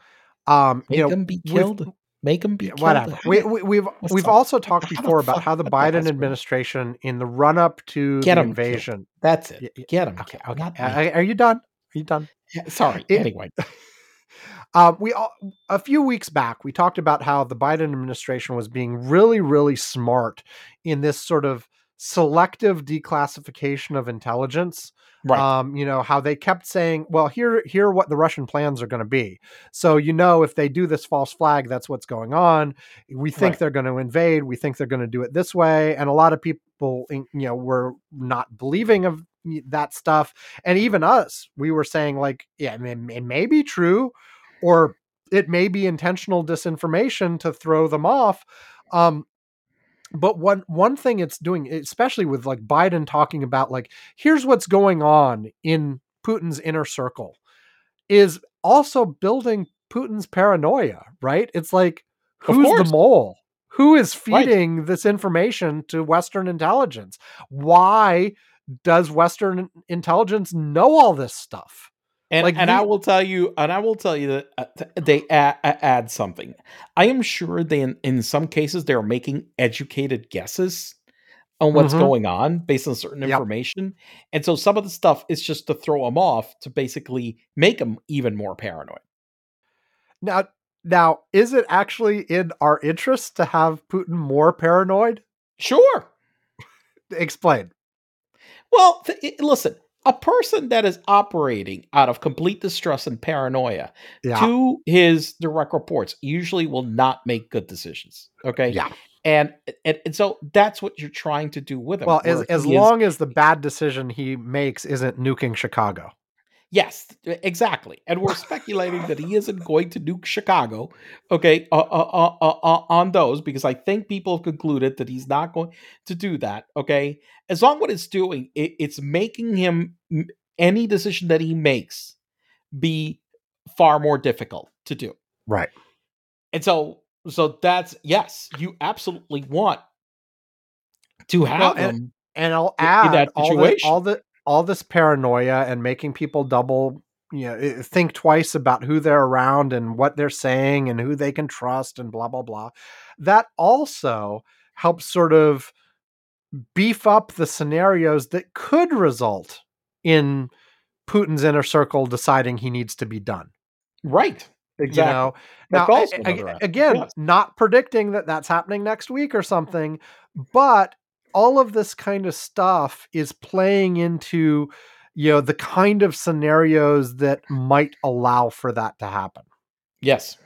um Make you know him be with- killed. Make him be Yeah, killed. whatever. We, we, we've we've also talked before about how the Biden administration, in the run up to Get the 'em killed. invasion, That's it. Get him. okay, okay. are you done? Are you done? Yeah, sorry. It- anyway, Uh, we all, a few weeks back we talked about how the Biden administration was being really, really smart in this sort of selective declassification of intelligence. right. Um, you know how they kept saying, "Well, here, here, are what the Russian plans are going to be." So you know, if they do this false flag, that's what's going on. We think Right. they're going to invade. We think they're going to do it this way, and a lot of people, you know, were not believing of that stuff. And even us, we were saying like, "Yeah, I mean, it may be true, or it may be intentional disinformation to throw them off." Um, but one one thing it's doing especially with like biden talking about like here's what's going on in putin's inner circle is also building putin's paranoia right it's like who's the mole who is Right. feeding this information to western intelligence why does western intelligence know all this stuff and like and I will tell you, and I will tell you that uh, they add, add something. I am sure they, in, in some cases, they are making educated guesses on what's Mhm. going on based on certain Yep. information, and so some of the stuff is just to throw them off to basically make them even more paranoid. now now is it actually in our interest to have putin more paranoid Sure. explain Well, th- listen, a person that is operating out of complete distrust and paranoia yeah to his direct reports usually will not make good decisions. Okay. yeah And, and and so that's what you're trying to do with him. Well, as as he is- long as the bad decision he makes isn't nuking Chicago. Yes, exactly. And we're speculating that he isn't going to nuke Chicago, okay, uh, uh, uh, uh, uh, on those because I think people have concluded that he's not going to do that, okay? As long what it's doing, it, it's making him any decision that he makes be far more difficult to do. Right. And so, so that's yes, you absolutely want to have Well, and- him. and I'll add that all the, all the all this paranoia and making people double you know eh, think twice about who they're around and what they're saying and who they can trust and blah blah blah that also helps sort of beef up the scenarios that could result in Putin's inner circle deciding he needs to be done Right. Exactly. you know now, aspect, again, yes. not predicting that that's happening next week or mm. something, but all of this kind of stuff is playing into you know the kind of scenarios that might allow for that to happen. yes.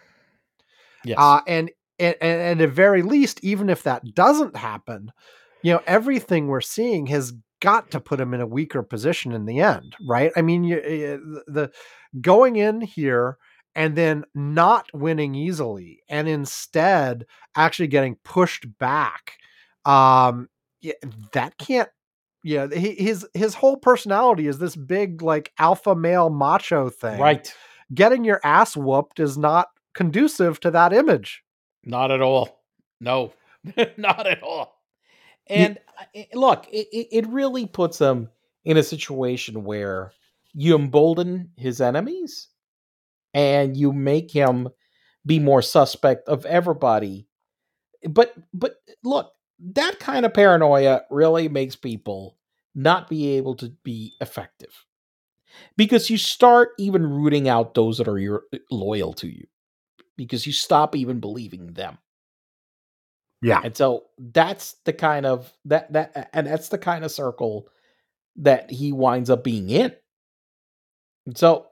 Yes. Uh, and, and and at the very least, even if that doesn't happen, you know everything we're seeing has got to put him in a weaker position in the end, right? I mean, you, eh, the, the going in here and then not winning easily, and instead actually getting pushed back. Um, yeah, that can't. Yeah, he, his his whole personality is this big like alpha male macho thing. right. Getting your ass whooped is not conducive to that image. Not at all. No, not at all. And uh, eh, I- I- look, it, it it really puts him in a situation where you embolden his enemies and you make him be more suspect of everybody. But but look, that kind of paranoia really makes people not be able to be effective. Because you start even rooting out those that are your, eh, loyal to you. Because you stop even believing them. Yeah. And so that's the kind of that that and that's the kind of circle that he winds up being in. And so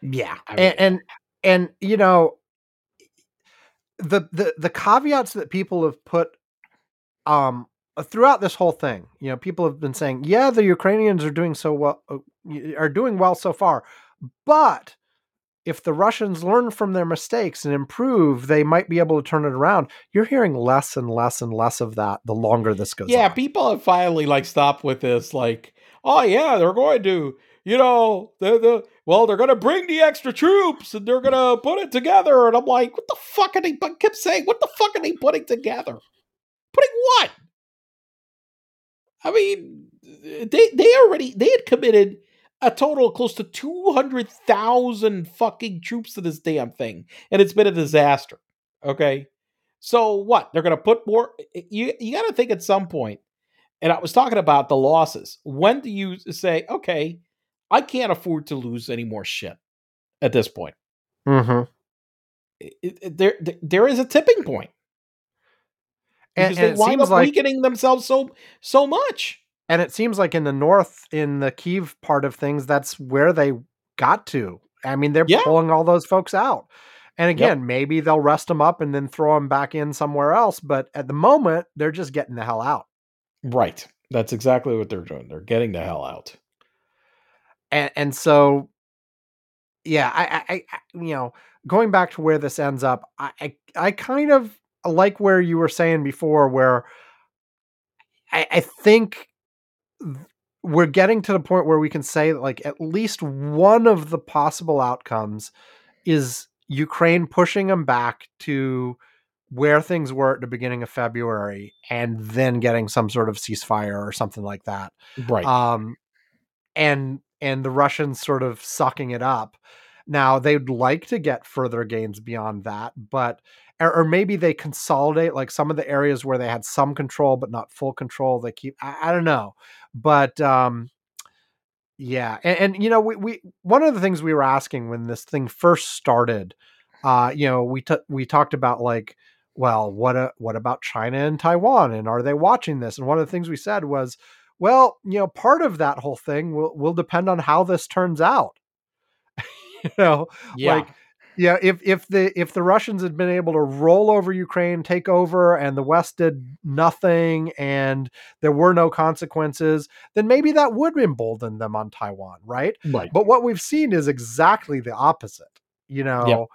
Yeah, I mean- and, and and you know eh, the the the caveats that people have put um throughout this whole thing, you know, people have been saying, yeah, the Ukrainians are doing so well, uh, are doing well so far, but if the Russians learn from their mistakes and improve, they might be able to turn it around. You're hearing less and less and less of that the longer this goes on. yeah, on. people have finally like stopped with this like, oh yeah, they're going to, you know, the the well, they're going to bring the extra troops and they're going to put it together and I'm like, what the fuck are they but kept saying, what the fuck are they putting together? Putting what? I mean, they they already they had committed a total of close to 200,000 fucking troops to this damn thing and it's been a disaster. Okay? So what? They're going to put more you you got to think at some point. And I was talking about the losses. When do you say, "Okay, I can't afford to lose any more shit at this point." Mhm. It- it- there there- there is a tipping point. And, Because and they it wind seems up like weakening themselves so so much. and it seems like in the north in the kiev part of things that's where they got to i mean they're Yeah. pulling all those folks out and again maybe they'll rest them up and then throw them back in somewhere else but at the moment they're just getting the hell out Right. That's exactly what they're doing. They're getting the hell out. and and so yeah I, I i I- you know going back to where this ends up i i, I kind of like where you were saying before where i i think we're getting to the point where we can say that like at least one of the possible outcomes is ukraine pushing them back to where things were at the beginning of february and then getting some sort of ceasefire or something like that Right. um and and the russians sort of sucking it up now they'd like to get further gains beyond that but or, or maybe they consolidate like some of the areas where they had some control but not full control they keep i, I don't know but um yeah and, and you know we, we one of the things we were asking when this thing first started uh you know we t- we talked about like well what a, what about china and taiwan and are they watching this and one of the things we said was well, you know, part of that whole thing will will depend on how this turns out. you know, yeah. like yeah, if if the if the Russians had been able to roll over Ukraine, take over, and the West did nothing, and there were no consequences, then maybe that would embolden them on Taiwan, right? Right. But what we've seen is exactly the opposite. You know,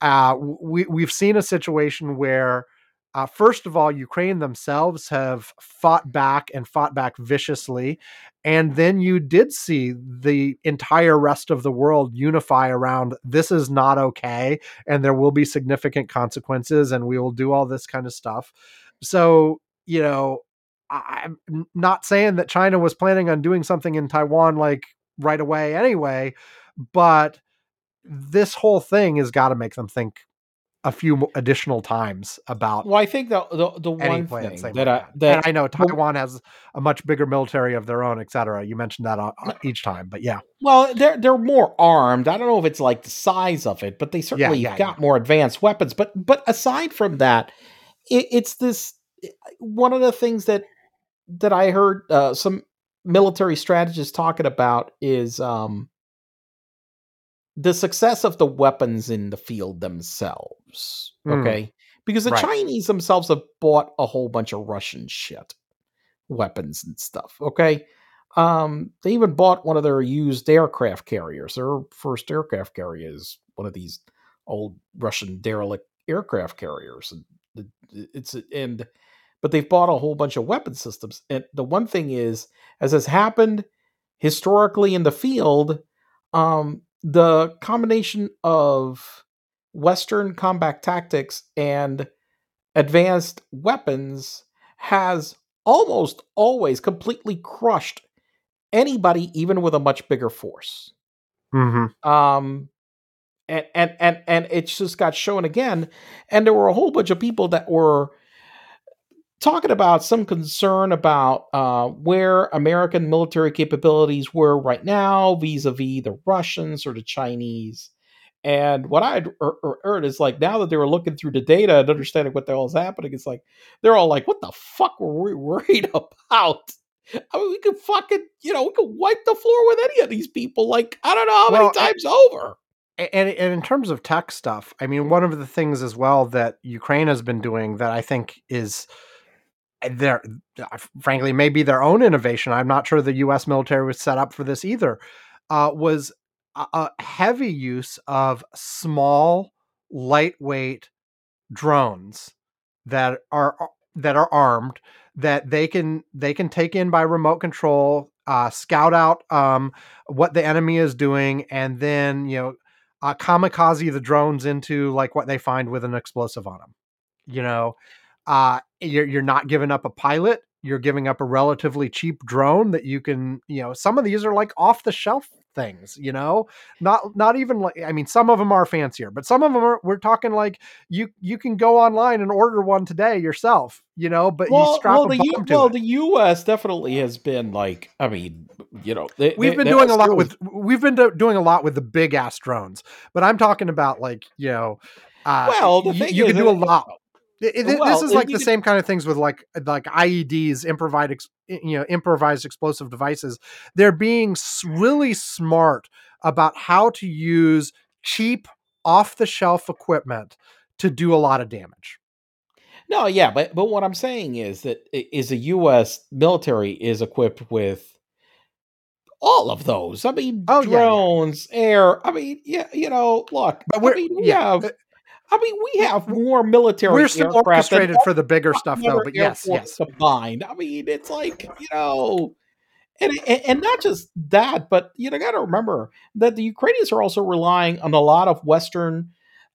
uh, we we've seen a situation where, uh, first of all, Ukraine themselves have fought back and fought back viciously, and then you did see the entire rest of the world unify around this is not okay, and there will be significant consequences, and we will do all this kind of stuff. So you know. I'm not saying that China was planning on doing something in Taiwan like right away anyway, but this whole thing has got to make them think a few additional times about Well, I think the the, the one thing that like I that and I know Taiwan has a much bigger military of their own, et cetera. You mentioned that uh, uh, each time, but yeah, Well, they're they're more armed. I don't know if it's like the size of it, but they certainly yeah, got yeah. more advanced weapons. But but aside from that, it, it's this one of the things that that I heard uh, some military strategists talking about is um, the success of the weapons in the field themselves. Mm, Okay, because the right. Chinese themselves have bought a whole bunch of Russian shit, weapons and stuff. Okay, um, they even bought one of their used aircraft carriers. Their first aircraft carrier is one of these old Russian derelict aircraft carriers, and it's and but they've bought a whole bunch of weapon systems. And the one thing is, as has happened historically in the field, um, the combination of Western combat tactics and advanced weapons has almost always completely crushed anybody, even with a much bigger force. Mhm. Um, and and and and it's just got shown again. And there were a whole bunch of people that were talking about some concern about uh, where American military capabilities were right now vis-a-vis the Russians or the Chinese. And what I er, er, er, heard is like now that they were looking through the data and understanding what the hell is happening, it's like they're all like, "What the fuck were we worried about?" I mean, we could fucking, you know, we could wipe the floor with any of these people. Like, I don't know how Well, many times over. And, and in terms of tech stuff, I mean, one of the things as well that Ukraine has been doing that I think is their, uh, frankly, maybe their own innovation. I'm not sure the U.S. military was set up for this either. Uh, was a, a heavy use of small, lightweight drones that are that are armed that they can they can take in by remote control, uh, scout out um, what the enemy is doing, and then you know uh, kamikaze the drones into like what they find with an explosive on them. You know, uh, you're you're not giving up a pilot. You're giving up a relatively cheap drone that you can, you know, some of these are like off the shelf things, you know, not not even like I mean, some of them are fancier, but some of them are. We're talking like you you can go online and order one today yourself, you know, but you Well, strap well, the U- well, it. the U.S. definitely has been like, I mean, you know, they, we've they- been doing a lot with we've been do- doing a lot with the big ass drones, but I'm talking about like you know, uh, Well, you, you is can do a lot. Th- Well, this is like the could- same kind of things with like like IEDs, improvised ex- you know improvised explosive devices. They're being really smart about how to use cheap off the shelf equipment to do a lot of damage. No, yeah, but but what I'm saying is that is the U.S. military is equipped with all of those. I mean, Oh, yeah, yeah. drones, air. I mean, yeah, you know, look. But we're- mean, we yeah, have. Uh, I mean, we have more military. We're still orchestrated for the bigger stuff though. But yes, yes, combined. I mean, it's like you know, and and, and not just that, but you know, got to remember that the Ukrainians are also relying on a lot of Western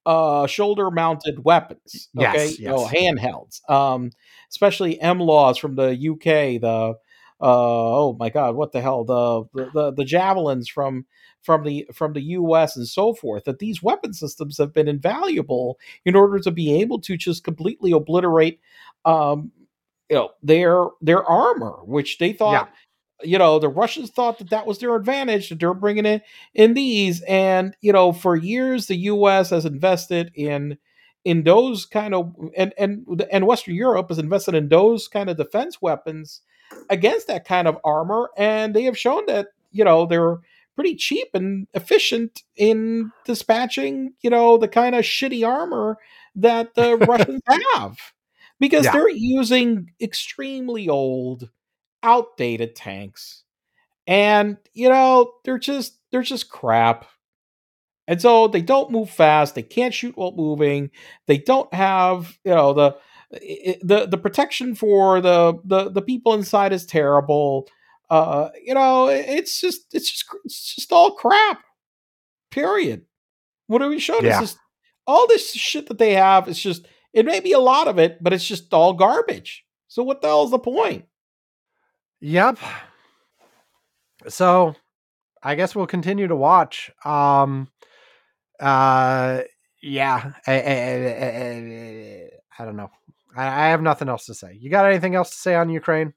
uh, shoulder-mounted weapons. Yes, Okay, you know, yes. handhelds, um, especially NLAWs from the UK. The uh, oh my God, what the hell? The, the the the javelins from from the from the U.S. and so forth. That these weapon systems have been invaluable in order to be able to just completely obliterate um, you know their their armor which they thought you know the russians thought that that was their advantage that they're bringing in in these and you know for years the us has invested in in those kind of and and and western europe has invested in those kind of defense weapons against that kind of armor and they have shown that you know they're pretty cheap and efficient in dispatching, you know, the kind of shitty armor that the Russians have because Yeah. they're using extremely old, outdated tanks. And, you know, they're just they're just crap. And so they don't move fast, they can't shoot while moving. They don't have, you know, the the the protection for the the the people inside is terrible. Uh, you know, it's just it's just it's just all crap. Period. What are we showing? Yeah. It's just all this shit that they have is just it may be a lot of it, but it's just all garbage. So what the hell's the point? Yep. So I guess we'll continue to watch. Um uh yeah. I, I, I- I- I don't know. I, I have nothing else to say. You got anything else to say on Ukraine?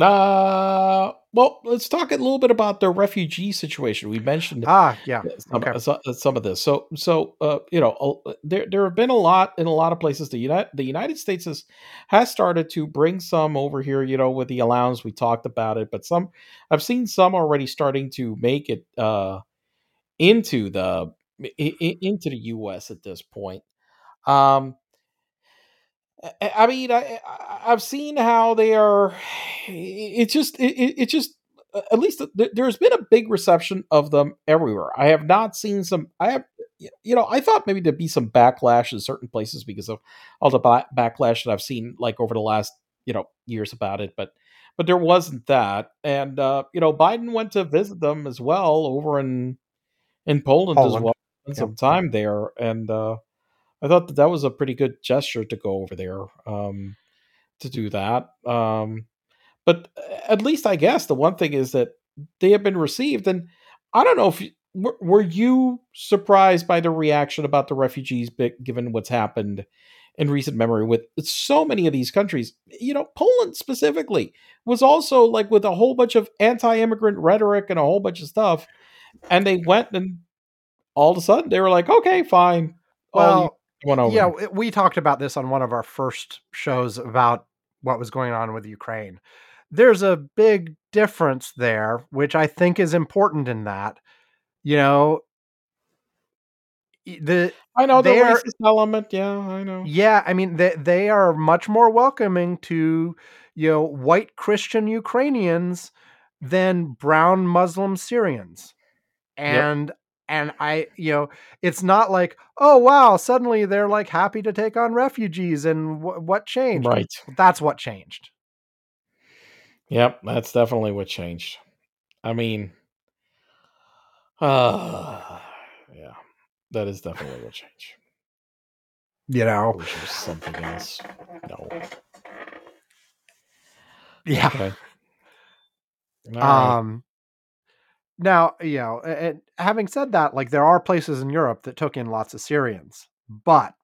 Uh, well, let's talk a little bit about the refugee situation. We mentioned Ah, yeah. some, okay. so- some of this. So, so uh, you know, uh, there there have been a lot in a lot of places. The United the United States has has started to bring some over here. You know, with the allowance we talked about it, but some I've seen some already starting to make it uh into the into the U.S. at this point. Um, I mean, I, I've seen how they are. It just, it, it just, at least there's been a big reception of them everywhere. I have not seen some. I have, you know, I thought maybe there'd be some backlash in certain places because of all the backlash that I've seen, like over the last, you know, years about it. But, but there wasn't that, and uh, you know, Biden went to visit them as well over in in Poland, as well, spent some time there, and. uh I thought that that was a pretty good gesture to go over there um, to do that. Um, but at least I guess the one thing is that they have been received, and I don't know if you, were, were you surprised by the reaction about the refugees, given what's happened in recent memory with so many of these countries. You know, Poland specifically was also like with a whole bunch of anti-immigrant rhetoric and a whole bunch of stuff, and they went and all of a sudden they were like, okay, fine. Well, went over. yeah, we talked about this on one of our first shows about what was going on with Ukraine. There's a big difference there, which I think is important in that. You know, the I know the racist element. Yeah, I know. yeah, I mean they they are much more welcoming to you know white Christian Ukrainians than brown Muslim Syrians. And and I you know it's not like oh wow suddenly they're like happy to take on refugees and wh- what changed Right. that's what changed Yep, that's definitely what changed. I mean, uh, yeah, that is definitely what changed. you know it was something else. No. yeah Okay. All right. Now you know and having said that like there are places in Europe that took in lots of Syrians but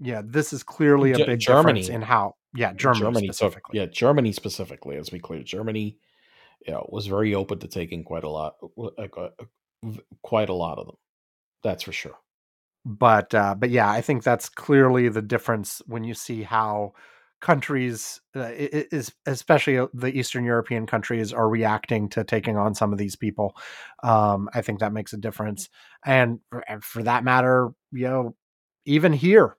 yeah this is clearly a big Germany. difference in how yeah Germany, took- specifically yeah, Germany specifically. Let's be clear. Germany, you know, was very open to taking quite a lot, like, uh, quite a lot of them. That's for sure. but uh, but yeah, I think that's clearly the difference when you see how countries, uh, is especially uh, the Eastern European countries, are reacting to taking on some of these people. Um, I think that makes a difference, and for, for that matter, you know, even here,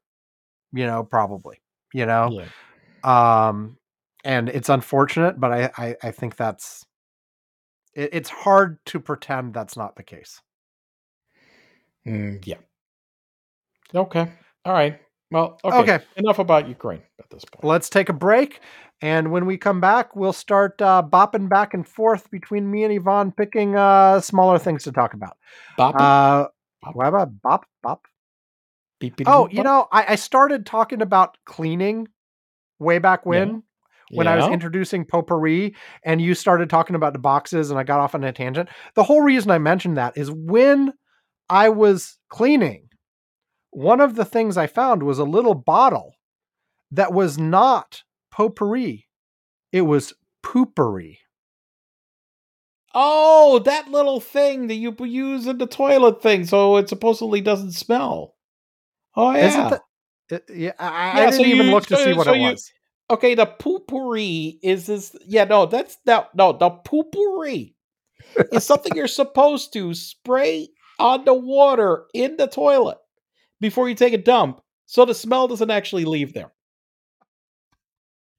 you know, probably, you know, Yeah. um, and it's unfortunate, but I I, I think that's it, it's hard to pretend that's not the case. Mm, yeah. Okay. All right. Well, okay. Okay. Enough about Ukraine at this point. let's take a break. And when we come back, we'll start uh, bopping back and forth between me and Yvonne, picking uh, smaller things to talk about. Boppy? Uh, Bop. bop bop? Oh, you know, I, I started talking about cleaning way back when. When I was introducing potpourri, and you started talking about the boxes, and I got off on a tangent. The whole reason I mentioned that is when I was cleaning, one of the things I found was a little bottle that was not potpourri. It was poopery. Oh, that little thing that you use in the toilet thing, so it supposedly doesn't smell. Oh yeah. Isn't that? it- uh, yeah, I, I Yeah, didn't so even look to so- see what so it you- was. okay, the poopery is this. Yeah, no, that's no, no, the poopery is something you're supposed to spray on the water in the toilet before you take a dump so the smell doesn't actually leave there.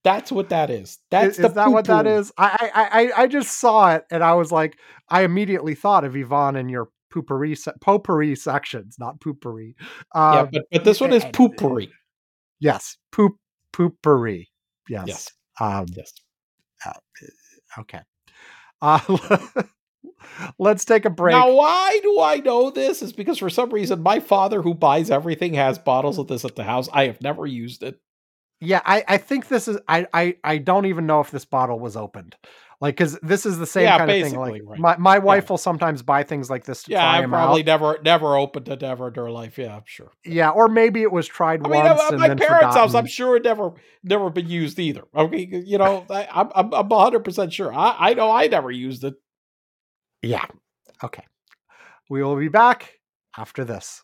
That's what that is. That's is, the is that what that is? I, I I I just saw it and I was like, I immediately thought of Yvonne and your poopery se- potpourri sections, not poopery. Yeah, Um, but, but this one is poopery. yes, poop poopery. Yes. Yes. Um, Yes. okay. Uh, let's take a break. Now, why do I know this? Is because for some reason my father, who buys everything, has bottles of this at the house. I have never used it. Yeah, I, I think this is I, I I don't even know if this bottle was opened. Like because this is the same Yeah, kind of thing. Like right. my, my wife will sometimes buy things like this to Yeah, try I probably out. never never opened it ever in their life. Yeah, I'm sure. Yeah, or maybe it was tried I mean, once at my then parents' house, I'm sure it never never been used either. Okay, you know, I, I'm I'm I'm 100 percent sure. I I know I never used it. Yeah. Okay. We will be back after this.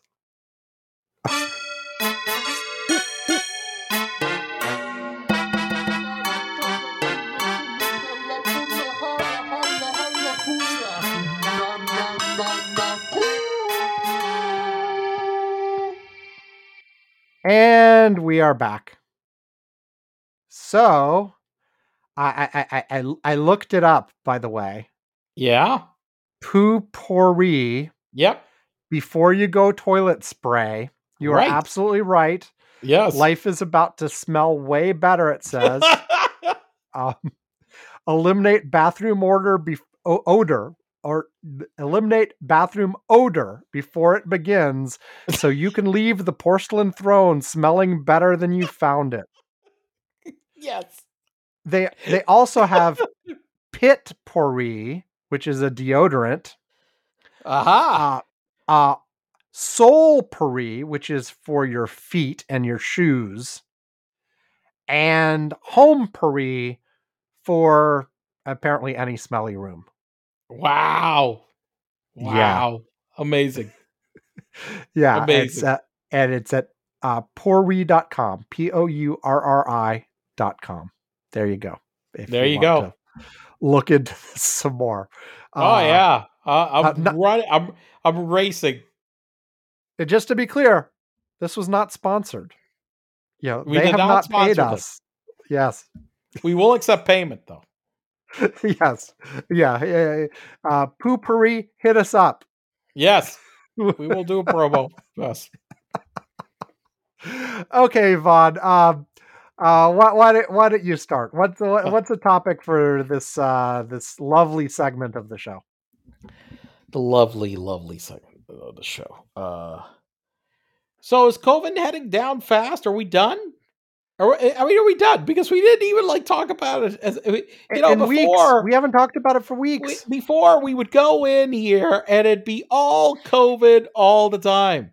And we are back. So, I I I I, looked it up. By the way, Yeah. Poo-pourri Yep. before you go toilet spray. You are absolutely right. Yes. Life is about to smell way better. It says. um, eliminate bathroom odor, bef- o- odor or eliminate bathroom odor before it begins, so you can leave the porcelain throne smelling better than you found it. yes. They they also have pit pourri, which is a deodorant. Aha. uh, uh, Sole-Pourri, which is for your feet and your shoes, and Home-Pourri for apparently any smelly room. Wow. Yeah. Wow. Amazing. Yeah, it's Amazing. at, and it's at uh, pourri.com, P O U R R I dot com. There you go. There you want go. to Look into this some more. oh Uh, yeah. Uh, I'm uh, no- running. I'm I'm racing. and just to be clear, this was not sponsored. You know, We they have not not, paid us. Yes. We will accept payment though. yes. Yeah. yeah, yeah. Uh, Poopery, hit us up. Yes. We will do a promo. Yes. okay, Vaughn. Um, uh, why, why, don't, why don't you start? What's the, Uh. what's the topic for this uh, this lovely segment of the show? The lovely, lovely segment of the show. Uh so is COVID heading down fast? Are we done? Are we, I mean, are we done? Because we didn't even like talk about it as you know before. weeks, we haven't talked about it for we- weeks. before we would go in here and it'd be all COVID all the time.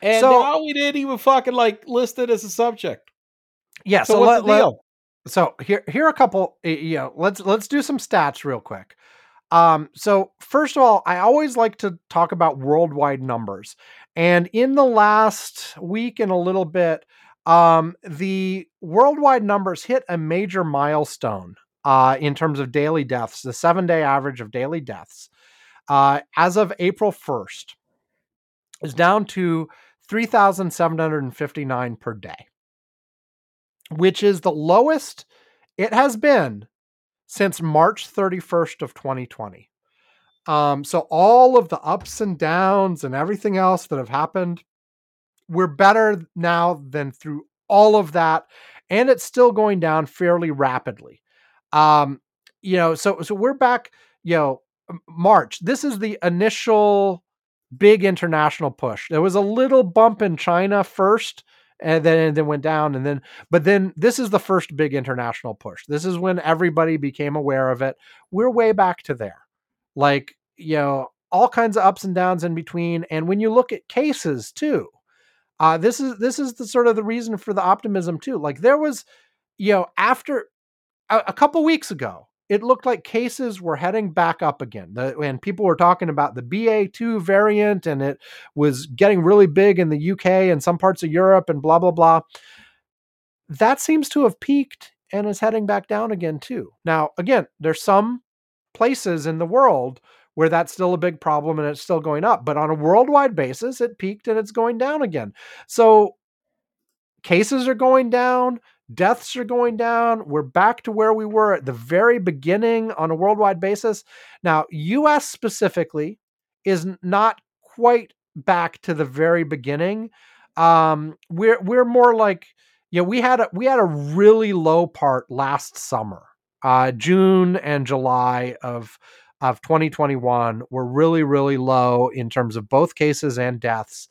And So- now we didn't even fucking like list it as a subject. Yeah. So, So, what's let, the let- so here here are a couple. You know, let's let's do some stats real quick. Um, so first of all, I always like to talk about worldwide numbers, and in the last week and a little bit, um, the worldwide numbers hit a major milestone uh, in terms of daily deaths, the seven day average of daily deaths, uh, as of April first, is down to three thousand seven hundred and fifty nine per day, which is the lowest it has been since March 31st of 2020. Um, so all of the ups and downs and everything else that have happened, we're better now than through all of that, and it's still going down fairly rapidly. Um, you know, so so we're back, you know, March. This is the initial big international push. There was a little bump in China first, and then and then went down, and then but then this is the first big international push. This is when everybody became aware of it. We're way back to there. Like, you know, all kinds of ups and downs in between. And when you look at cases too, uh, this is this is the sort of the reason for the optimism too. Like there was, you know, after a, a couple weeks ago, it looked like cases were heading back up again. The, and people were talking about the BA2 variant and it was getting really big in the UK and some parts of Europe and blah, blah, blah. That seems to have peaked and is heading back down again, too. Now, again, there's some places in the world where that's still a big problem and it's still going up. But on a worldwide basis, it peaked and it's going down again. So cases are going down, deaths are going down. We're back to where we were at the very beginning on a worldwide basis. Now, US specifically is not quite back to the very beginning. Um, we're we're more like yeah, we had a we had a really low part last summer. Uh, June and July of of 2021 were really really low in terms of both cases and deaths.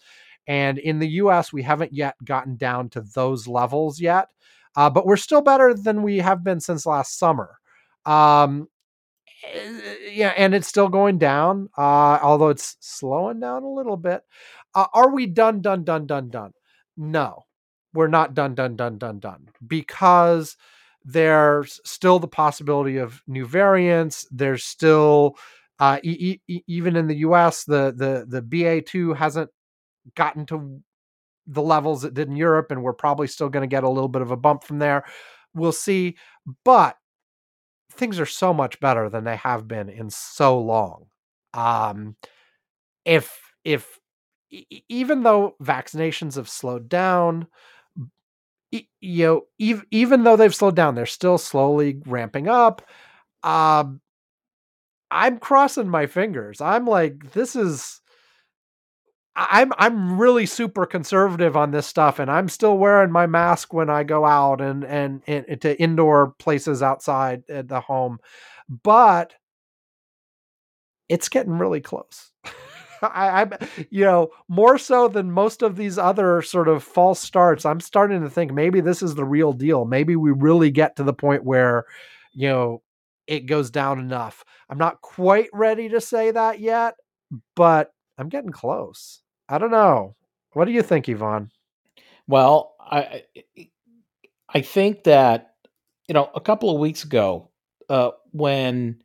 And in the US, we haven't yet gotten down to those levels yet, uh, but we're still better than we have been since last summer. Um, eh, yeah, and it's still going down, uh, although it's slowing down a little bit. Uh, are we done, done, done, done, done? No, we're not done, done, done, done, done because there's still the possibility of new variants. There's still, uh, e- e- even in the U.S., the the the BA two hasn't gotten to the levels it did in Europe, and we're probably still going to get a little bit of a bump from there. We'll see, but things are so much better than they have been in so long. Um, if if even though vaccinations have slowed down, you know, even even though they've slowed down, they're still slowly ramping up. Um, I'm crossing my fingers. I'm like, this is. I'm I'm really super conservative on this stuff, and I'm still wearing my mask when I go out and and, and to indoor places outside the home, but it's getting really close. I, I'm, you know, more so than most of these other sort of false starts. I'm starting to think maybe this is the real deal. Maybe we really get to the point where, you know, it goes down enough. I'm not quite ready to say that yet, but I'm getting close. I don't know. What do you think, Yvonne? Well, I I think that you know a couple of weeks ago, uh, when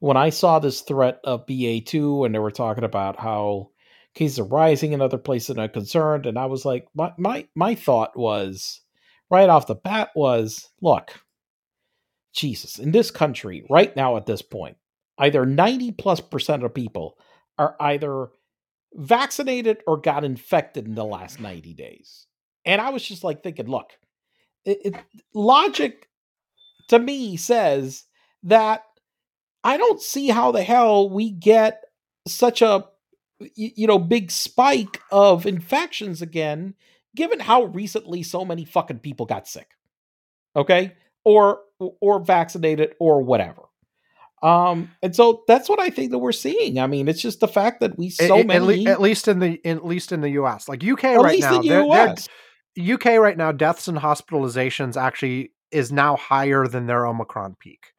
when I saw this threat of BA2 and they were talking about how cases are rising in other places and are concerned, and I was like, my, my, my thought was right off the bat was, look, Jesus, in this country right now at this point, either 90 plus percent of people are either vaccinated or got infected in the last 90 days. And I was just like thinking, look, it, it, logic to me says that I don't see how the hell we get such a you know big spike of infections again given how recently so many fucking people got sick. Okay? Or or vaccinated or whatever. Um, and so that's what I think that we're seeing. I mean, it's just the fact that we so at, many, at, least in the in, at least in the U.S. Like UK right now, they're, they're, UK right now, deaths and hospitalizations actually is now higher than their Omicron peak.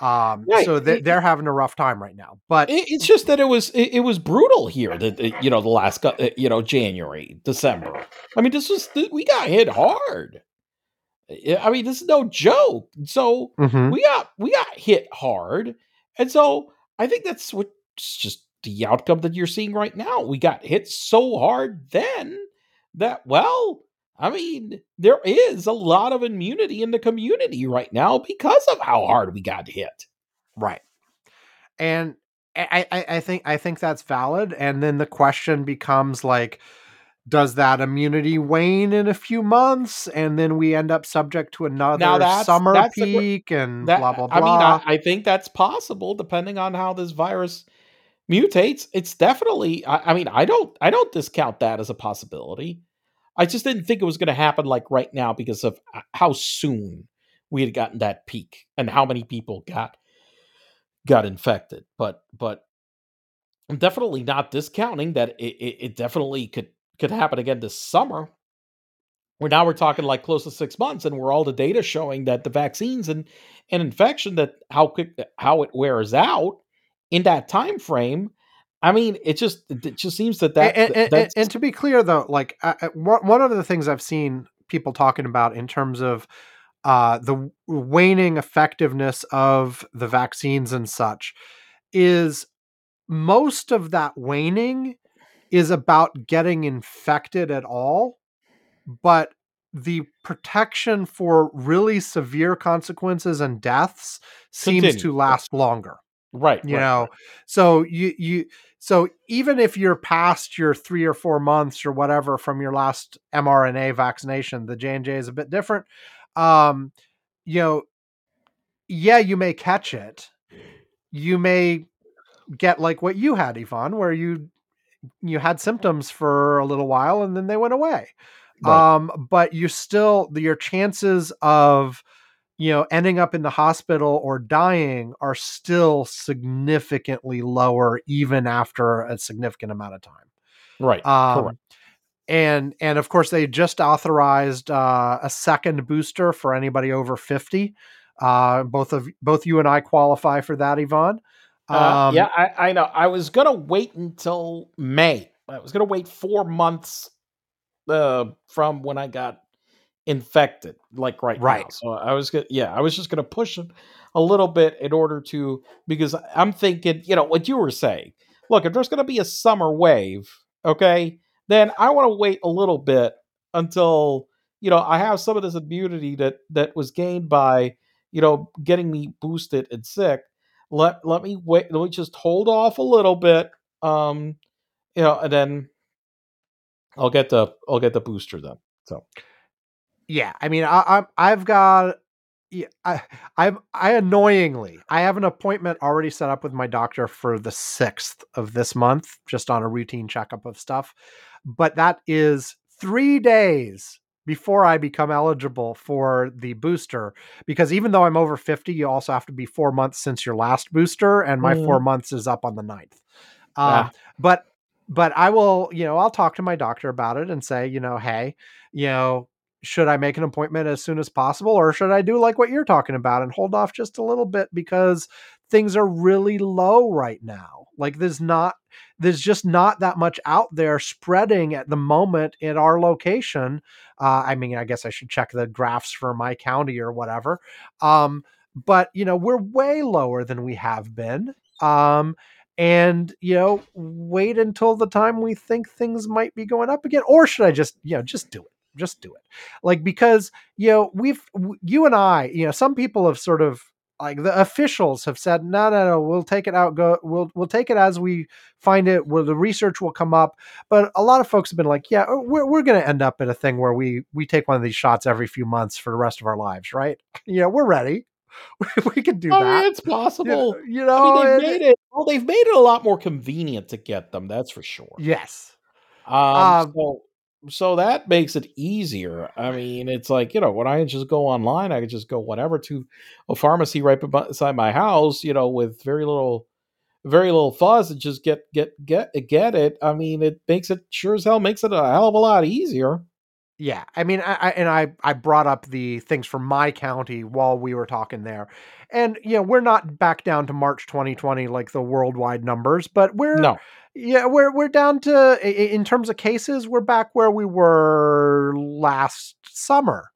Um, right. so they, are having a rough time right now. But it's just that it was it, it was brutal here. That you know the last uh, you know January, December. I mean, this was we got hit hard. I mean, this is no joke. So mm-hmm. we got we got hit hard, and so I think that's what's just the outcome that you're seeing right now. We got hit so hard then that well, I mean, there is a lot of immunity in the community right now because of how hard we got hit. Right. And I, I, I think I think that's valid. And then the question becomes like, does that immunity wane in a few months and then we end up subject to another that's, summer that's peak a, and that, blah blah blah? I mean, I, I, think that's possible depending on how this virus mutates. It's definitely I, I mean, I don't I don't discount that as a possibility. I just didn't think it was going to happen like right now because of uh, how soon we had gotten that peak and how many people got got infected. But but I'm definitely not discounting that it, it, it definitely could could happen again this summer. Where now we're talking like close to six months, and we're all the data showing that the vaccines and and infection that how quick how it wears out in that time frame I mean, it just it just seems that that and, and, and to be clear though, like uh, one of the things I've seen people talking about in terms of uh, the waning effectiveness of the vaccines and such is most of that waning is about getting infected at all, but the protection for really severe consequences and deaths seems Continue. to last longer. Right. you right, know right. so you you so even if you're past your three or four months or whatever from your last mrna vaccination the j&j is a bit different um you know yeah you may catch it you may get like what you had yvonne where you you had symptoms for a little while and then they went away Right. um but you still your chances of you know ending up in the hospital or dying are still significantly lower even after a significant amount of time right. um Correct. and and of course they just authorized uh, a second booster for anybody over 50 uh both of both you and i qualify for that yvonne Uh, um yeah, I, I know. I was gonna wait until May. I was gonna wait four months uh, from when I got infected, like right, now. Right. So I was gonna, yeah, I was just gonna push it a little bit in order to because I'm thinking, you know, what you were saying. Look, if there's gonna be a summer wave, okay, then I want to wait a little bit until you know I have some of this immunity that that was gained by you know getting me boosted and sick let let me wait let me just hold off a little bit um you know and then i'll get the i'll get the booster then so yeah i mean i, I i've got yeah, I, I, I annoyingly, I have an appointment already set up with my doctor for the sixth of this month, just on a routine checkup of stuff. But that is three days before I become eligible for the booster. Because even though I'm over 50, you also have to be four months since your last booster, and my Mhm. four months is up on the ninth. Um, Ah. But but I will, you know, I'll talk to my doctor about it and say, you know, hey, you know, should I make an appointment as soon as possible or should I do like what you're talking about and hold off just a little bit because things are really low right now. Like there's not there's just not that much out there spreading at the moment in our location. Uh, I mean, I guess I should check the graphs for my county or whatever. Um, but you know, we're way lower than we have been. Um, and you know, wait until the time we think things might be going up again, or should I just you know just do it? Just do it, like because you know we've you and I, you know, some people have sort of like the officials have said, no, no, no, we'll take it out. Go, we'll we'll take it as we find it. Where the research will come up. But a lot of folks have been like, yeah, we're we're going to end up at a thing where we we take one of these shots every few months for the rest of our lives, right? You know, we're ready. we can do oh, that. yeah, it's You possible you know, i mean they've made it well they've made it a lot more convenient to get them that's for sure yes. um, Um, so so that makes it easier. I mean it's like you know when i just go online i can just go whatever to a pharmacy right beside my house you know with very little very little fuss and just get get get get it. I mean it makes it sure as hell makes it a hell of a lot easier. Yeah, I mean, I, I and I I brought up the things from my county while we were talking there, and you know we're not back down to March 2020 like the worldwide numbers, but we're no yeah we're we're down to in terms of cases we're back where we were last summer,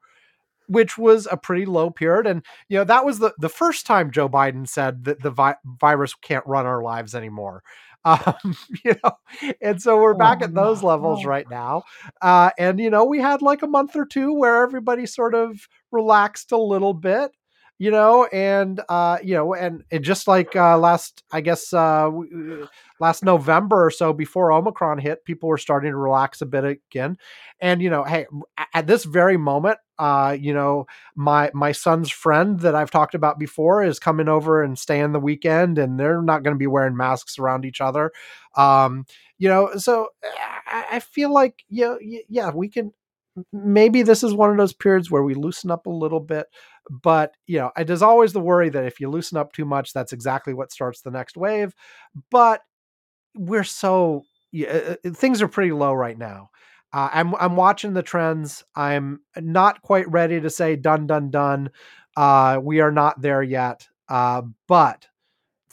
which was a pretty low period, and you know that was the the first time Joe Biden said that the vi- virus can't run our lives anymore. Um, you know, and so we're back at those levels Oh. right now. Uh, and you know, we had like a month or two where everybody sort of relaxed a little bit, you know, and uh, you know, and, and just like uh, last, I guess, uh, last November or so before Omicron hit, people were starting to relax a bit again. And you know, hey, at this very moment, uh, you know, my my son's friend that I've talked about before is coming over and staying the weekend, and they're not going to be wearing masks around each other. Um, you know, so I, I feel like you know, yeah, we can. Maybe this is one of those periods where we loosen up a little bit, but you know, there's always the worry that if you loosen up too much, that's exactly what starts the next wave. But we're so yeah, uh, things are pretty low right now. Uh, I'm I'm watching the trends. I'm not quite ready to say done done done. Uh, we are not there yet, uh, but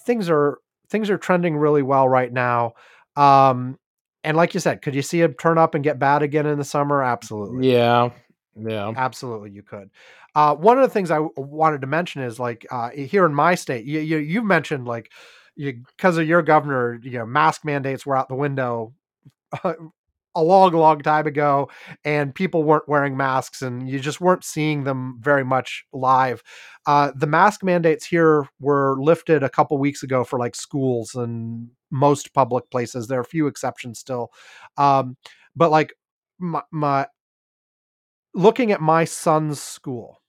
things are things are trending really well right now. Um, and like you said, could you see it turn up and get bad again in the summer? Absolutely. yeah yeah Absolutely, you could. Uh, one of the things I w- wanted to mention is like uh, here in my state, you you you mentioned like because of your governor, you know, mask mandates were out the window a long, long time ago, and people weren't wearing masks, and you just weren't seeing them very much live. Uh, the mask mandates here were lifted a couple weeks ago for like schools and most public places. There are a few exceptions still, um, but like my, my looking at my son's school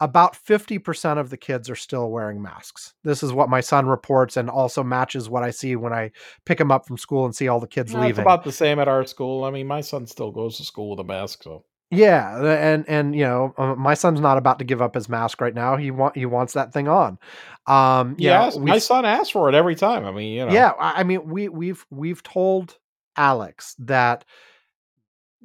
about 50% of the kids are still wearing masks. This is what my son reports and also matches what I see when I pick him up from school and see all the kids it's leaving. about the same at our school. I mean, my son still goes to school with a mask, so yeah, and and you know, uh, my son's not about to give up his mask right now. He want he wants that thing on. Um know, yeah, we my son asks for it every time. I mean, you know, Yeah, I I mean, we we've we've told Alex that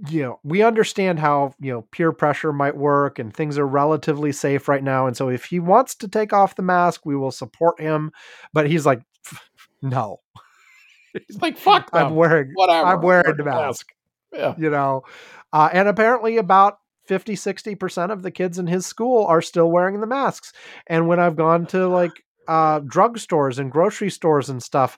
you know we understand how you know peer pressure might work and things are relatively safe right now and so if he wants to take off the mask we will support him but he's like no. He's like, "Fuck them, i'm wearing whatever." i'm wearing the mask. Yeah, you know uh, and apparently about 50 60% of the kids in his school are still wearing the masks and when i've gone to like uh drugstores and grocery stores and stuff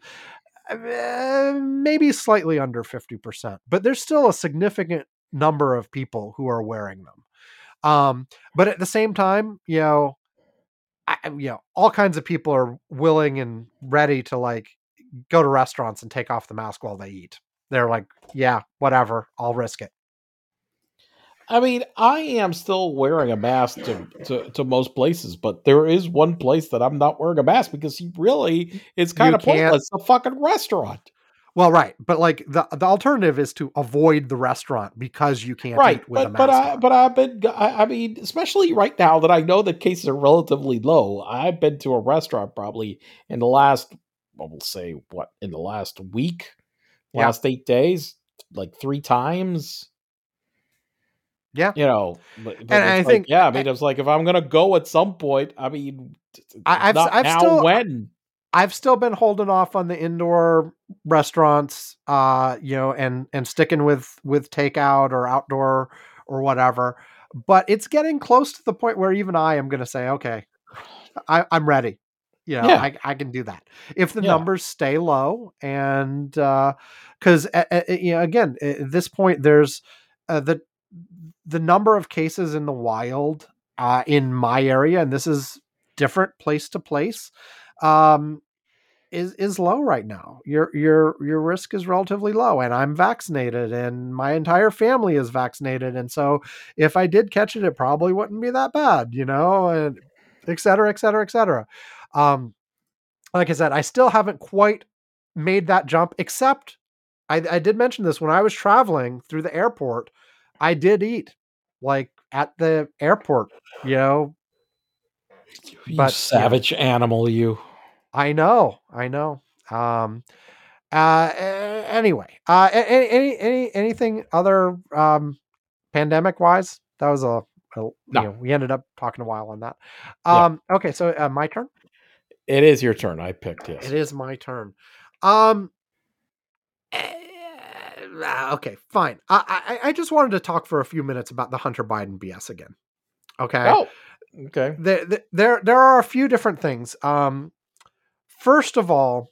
maybe slightly under 50% but there's still a significant number of people who are wearing them. Um but at the same time you know I- you know all kinds of people are willing and ready to like go to restaurants and take off the mask while they eat. They're like yeah whatever i'll risk it I mean, I am still wearing a mask to, to to most places, but there is one place that I'm not wearing a mask because he really it's kind of pointless. A fucking restaurant, well right but like the the alternative is to avoid the restaurant because you can't right? eat with a But mask but I on. but I've been I mean, especially right now that I know that cases are relatively low. I've been to a restaurant probably in the last, well, we'll say what in the last week, Yeah. last eight days, like three times. Yeah. you know, but, but And I like, think- yeah, I mean, it's like if I'm gonna go at some point, I mean, I- I've- not I've now, still- when I've still been holding off on the indoor restaurants, uh, you know, and and sticking with with takeout or outdoor or whatever. But it's getting close to the point where even I am going to say, okay, I, I'm ready. You know, Yeah. I, I can do that if the Yeah. numbers stay low and because you know again at this point there's uh, the the number of cases in the wild uh, in my area, and this is different place to place, um, is is low right now. Your your your risk is relatively low, and I'm vaccinated, and my entire family is vaccinated, and so if I did catch it, it probably wouldn't be that bad, you know, and et cetera, et cetera, et cetera. Um, like I said, I still haven't quite made that jump, except I, I did mention this when I was traveling through the airport. I did eat like at the airport, you know. you But, yeah. savage animal, you. I know, I know. Um, uh, anyway, uh, a- a- any, any, anything other, um, pandemic wise? That was a, a you know, we ended up talking a while on that. Yeah. Um, okay, so uh, my turn. It is your turn. I picked yes. It is my turn. Um. Eh, Okay, fine. I, I I just wanted to talk for a few minutes about the Hunter Biden BS again. Okay. Oh, okay. There, there- there there are a few different things. Um, first of all,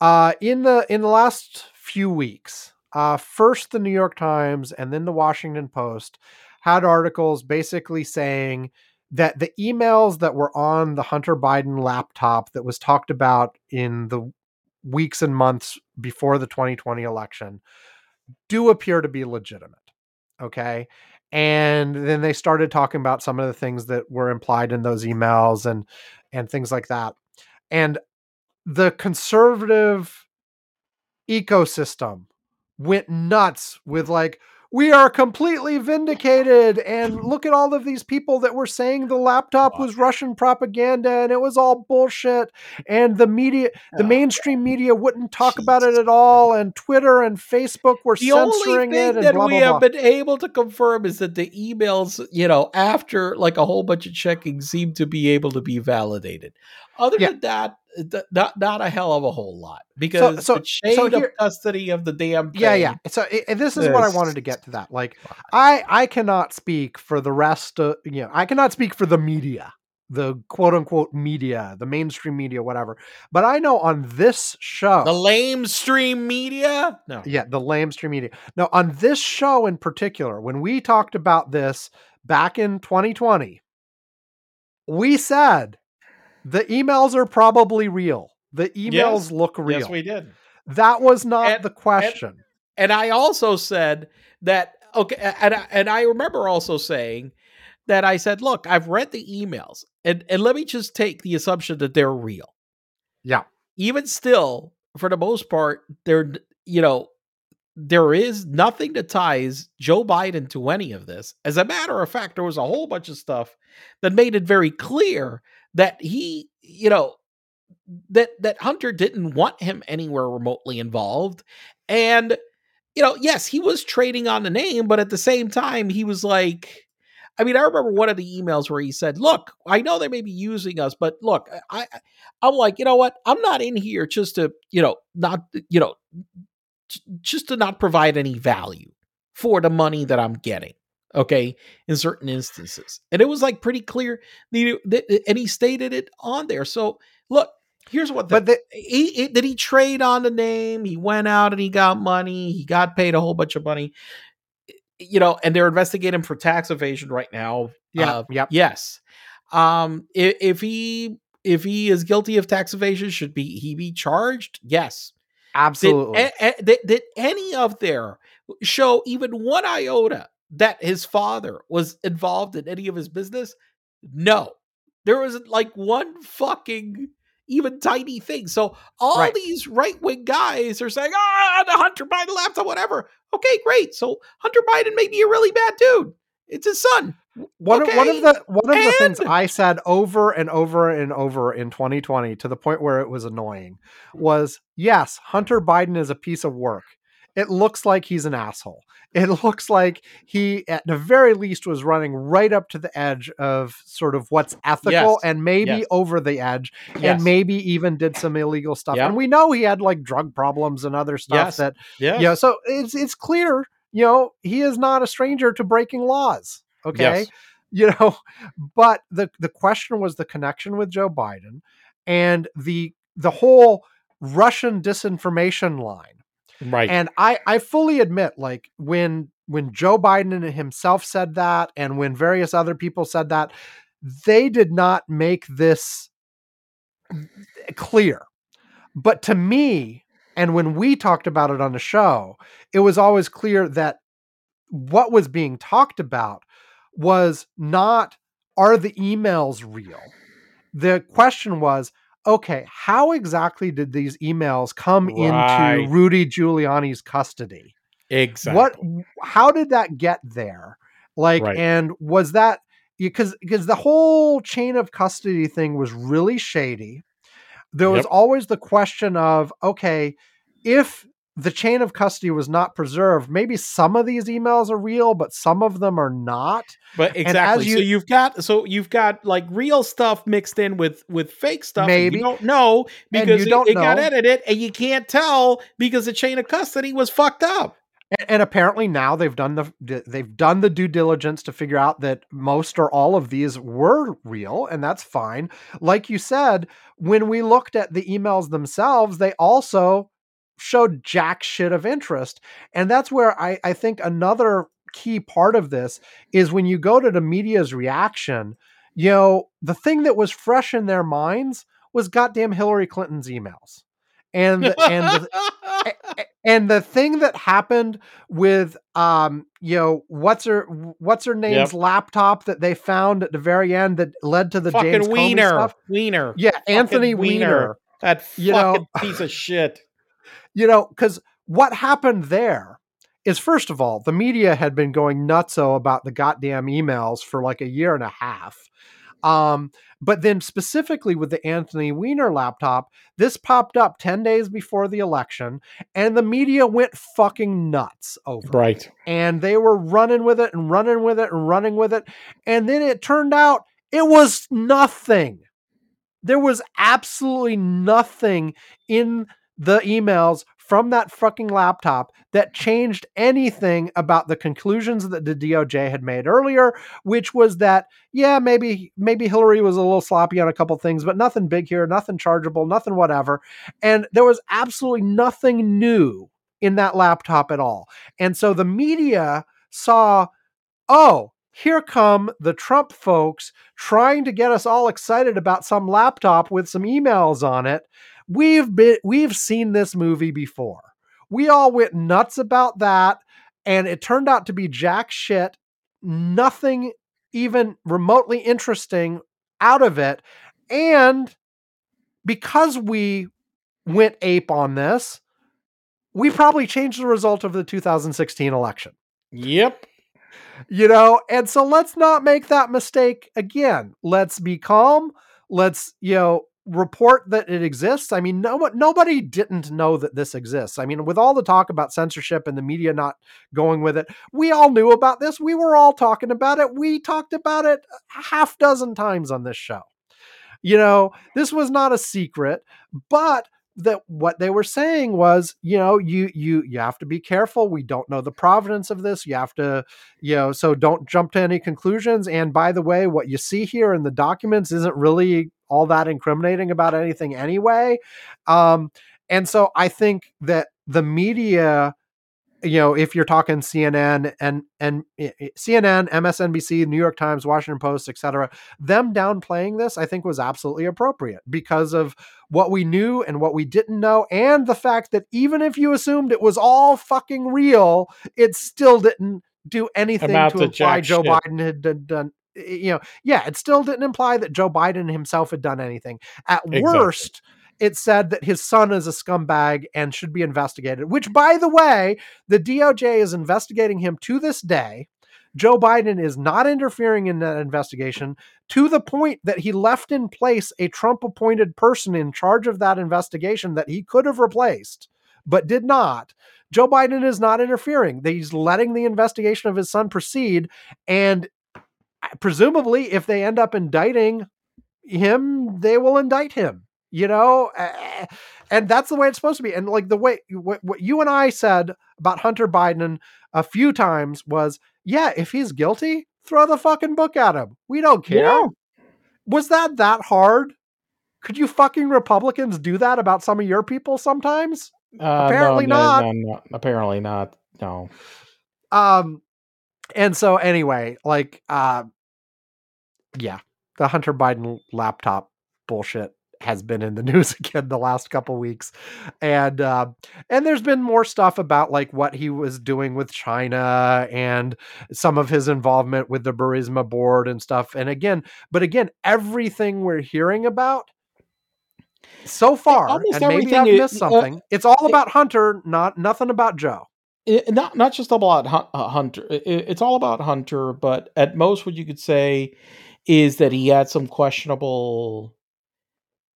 uh, in the in the last few weeks, uh, first the New York Times and then the Washington Post had articles basically saying that the emails that were on the Hunter Biden laptop that was talked about in the weeks and months before the 2020 election do appear to be legitimate. Okay. And then they started talking about some of the things that were implied in those emails and and things like that. And the conservative ecosystem went nuts with like we are completely vindicated. And look at all of these people that were saying the laptop was russian propaganda and it was all bullshit. And the media the mainstream media wouldn't talk about it at all. And twitter and facebook were The only censoring thing it and that blah we blah have blah. been able to confirm is that the emails, you know, after like a whole bunch of checking, seem to be able to be validated. Other Yeah. than that, eh, th- not not a hell of a whole lot because so- the shade so of custody of the damn thing. yeah yeah so i- and this is what i wanted to get to that like i i cannot speak for the rest of you know i cannot speak for the media the quote unquote media, the mainstream media, whatever. But I know on this show, The lame stream media? No. yeah, the lamestream media. Now, on this show in particular, when we talked about this back in 2020, we said the emails are probably real. The emails Yes. look real. Yes, we did. that was not And- the question. And I also said that okay, and I, and I remember also saying that I said, look, I've read the emails, and and let me just take the assumption that they're real. Yeah. Even still, for the most part, there you know there is nothing that ties Joe Biden to any of this. As a matter of fact, there was a whole bunch of stuff that made it very clear that he, you know, that that Hunter didn't want him anywhere remotely involved. And you know, yes, he was trading on the name, but at the same time, he was like, I mean, I remember one of the emails where he said, "Look, I know they may be using us, but look, I, I'm like, you know what? I'm not in here just to, you know, not, you know, just to not provide any value for the money that I'm getting." Okay, in certain instances, and it was like pretty clear, and he stated it on there. So, look, here's what the, But the, he, he- did he trade on the name? He went out and he got money. He got paid a whole bunch of money. You know, and they're investigating him for tax evasion right now. yeah, Uh, yep. yes. Um, if, if he if he is guilty of tax evasion, should be he be charged? Yes. Did, Absolutely. a- a- did, did any of their show even one iota that his father was involved in any of his business? No. There wasn't like one fucking even tiny thing. So all Right. these right wing guys are saying, ah, the Hunter Biden laptop, whatever. Okay, great. So Hunter Biden may be a really bad dude. It's his son. one, of, one of the one of the things I said over and over and over in 2020 to the point where it was annoying was yes, Hunter Biden is a piece of work. It looks like he's an asshole. It looks like he, at the very least, was running right up to the edge of sort of what's ethical Yes, and maybe yes. over the edge Yes. and maybe even did some illegal stuff. And we know he had like drug problems and other stuff that yeah. you know, so it's it's clear, you know, he is not a stranger to breaking laws. Okay. You know, but the the question was the connection with Joe Biden and the the whole Russian disinformation line. Right. And I I fully admit like when when Joe Biden himself said that and when various other people said that they did not make this clear. But to me, and when we talked about it on the show, it was always clear that what was being talked about was not are the emails real? The question was, okay, how exactly did these emails come Right. into Rudy Giuliani's custody? exactly. What how did that get there? Like Right. and was that because because the whole chain of custody thing was really shady. There was Yep. always the question of okay, if the chain of custody was not preserved, maybe some of these emails are real, but some of them are not. But exactly. so you- you've got so you've got like real stuff mixed in with with fake stuff. and Maybe. you don't know because you it, don't it got know. edited, and you can't tell because the chain of custody was fucked up. And, and apparently now they've done the they've done the due diligence to figure out that most or all of these were real, and that's fine. Like you said, when we looked at the emails themselves, they also showed jack shit of interest, and that's where I, I think another key part of this is when you go to the media's reaction. You know, the thing that was fresh in their minds was goddamn Hillary Clinton's emails, and the- and the, and the thing that happened with um you know what's her what's her name's laptop that they found at the very end that led to the fucking James Weiner, stuff Weiner, yeah Anthony Wiener. Weiner that You know- fucking piece of shit. You know cuz what happened there is first of all the media had been going nutso about the goddamn emails for like a year and a half um but then specifically with the Anthony Weiner laptop this popped up 10 days before the election and the media went fucking nuts over it. Right. and they were running with it and running with it and running with it. And then it turned out it was nothing. There was absolutely nothing in the emails from that fucking laptop that changed anything about the conclusions that the DOJ had made earlier, which was that yeah, maybe maybe Hillary was a little sloppy on a couple things, but nothing big here, nothing chargeable, nothing whatever. And there was absolutely nothing new in that laptop at all. And so the media saw, oh, here come the Trump folks trying to get us all excited about some laptop with some emails on it. We've been we've seen this movie before. We all went nuts about that and it turned out to be jack shit. Nothing even remotely interesting out of it. And because we went ape on this, we probably changed the result of the 2016 election. Yep. You know, and so let's not make that mistake again. Let's be calm. Let's, you know, report that it exists. I mean, no, nobody didn't know that this exists. I mean, with all the talk about censorship and the media not going with it, we all knew about this. We were all talking about it. We talked about it half dozen times on this show. You know, this was not a secret, but that what they were saying was you know you you you have to be careful we don't know the provenance of this you have to you know so don't jump to any conclusions and by the way what you see here in the documents isn't really all that incriminating about anything anyway um and so i think that the media you know, if you're talking CNN and and CNN, MSNBC, New York Times, Washington Post, etc., them downplaying this, I think was absolutely appropriate because of what we knew and what we didn't know, and the fact that even if you assumed it was all fucking real, it still didn't do anything to to imply Joe shit. Biden had done, done. You know, yeah, it still didn't imply that Joe Biden himself had done anything. At Exactly. worst, it said that his son is a scumbag and should be investigated, which, by the way, the DOJ is investigating him to this day. Joe Biden is not interfering in that investigation to the point that he left in place a Trump appointed person in charge of that investigation that he could have replaced, but did not. Joe Biden is not interfering. He's letting the investigation of his son proceed. And presumably, if they end up indicting him, they will indict him you know and that's the way it's supposed to be and like the way what, what you and i said about hunter biden a few times was yeah if he's guilty throw the fucking book at him we don't care Yeah. was that that hard could you fucking republicans do that about some of your people sometimes Uh, Apparently no, not. No, no, apparently not. No. um and so anyway like uh yeah the hunter biden laptop bullshit has been in the news again the last couple weeks. And uh and there's been more stuff about like what he was doing with china and some of his involvement with the burisma board and stuff. And again but again everything we're hearing about so far and maybe i've missed uh, something it's all about hunter not nothing about joe it, not not just about uh, Hunter. It, it's all about Hunter, but at most, what you could say is that he had some questionable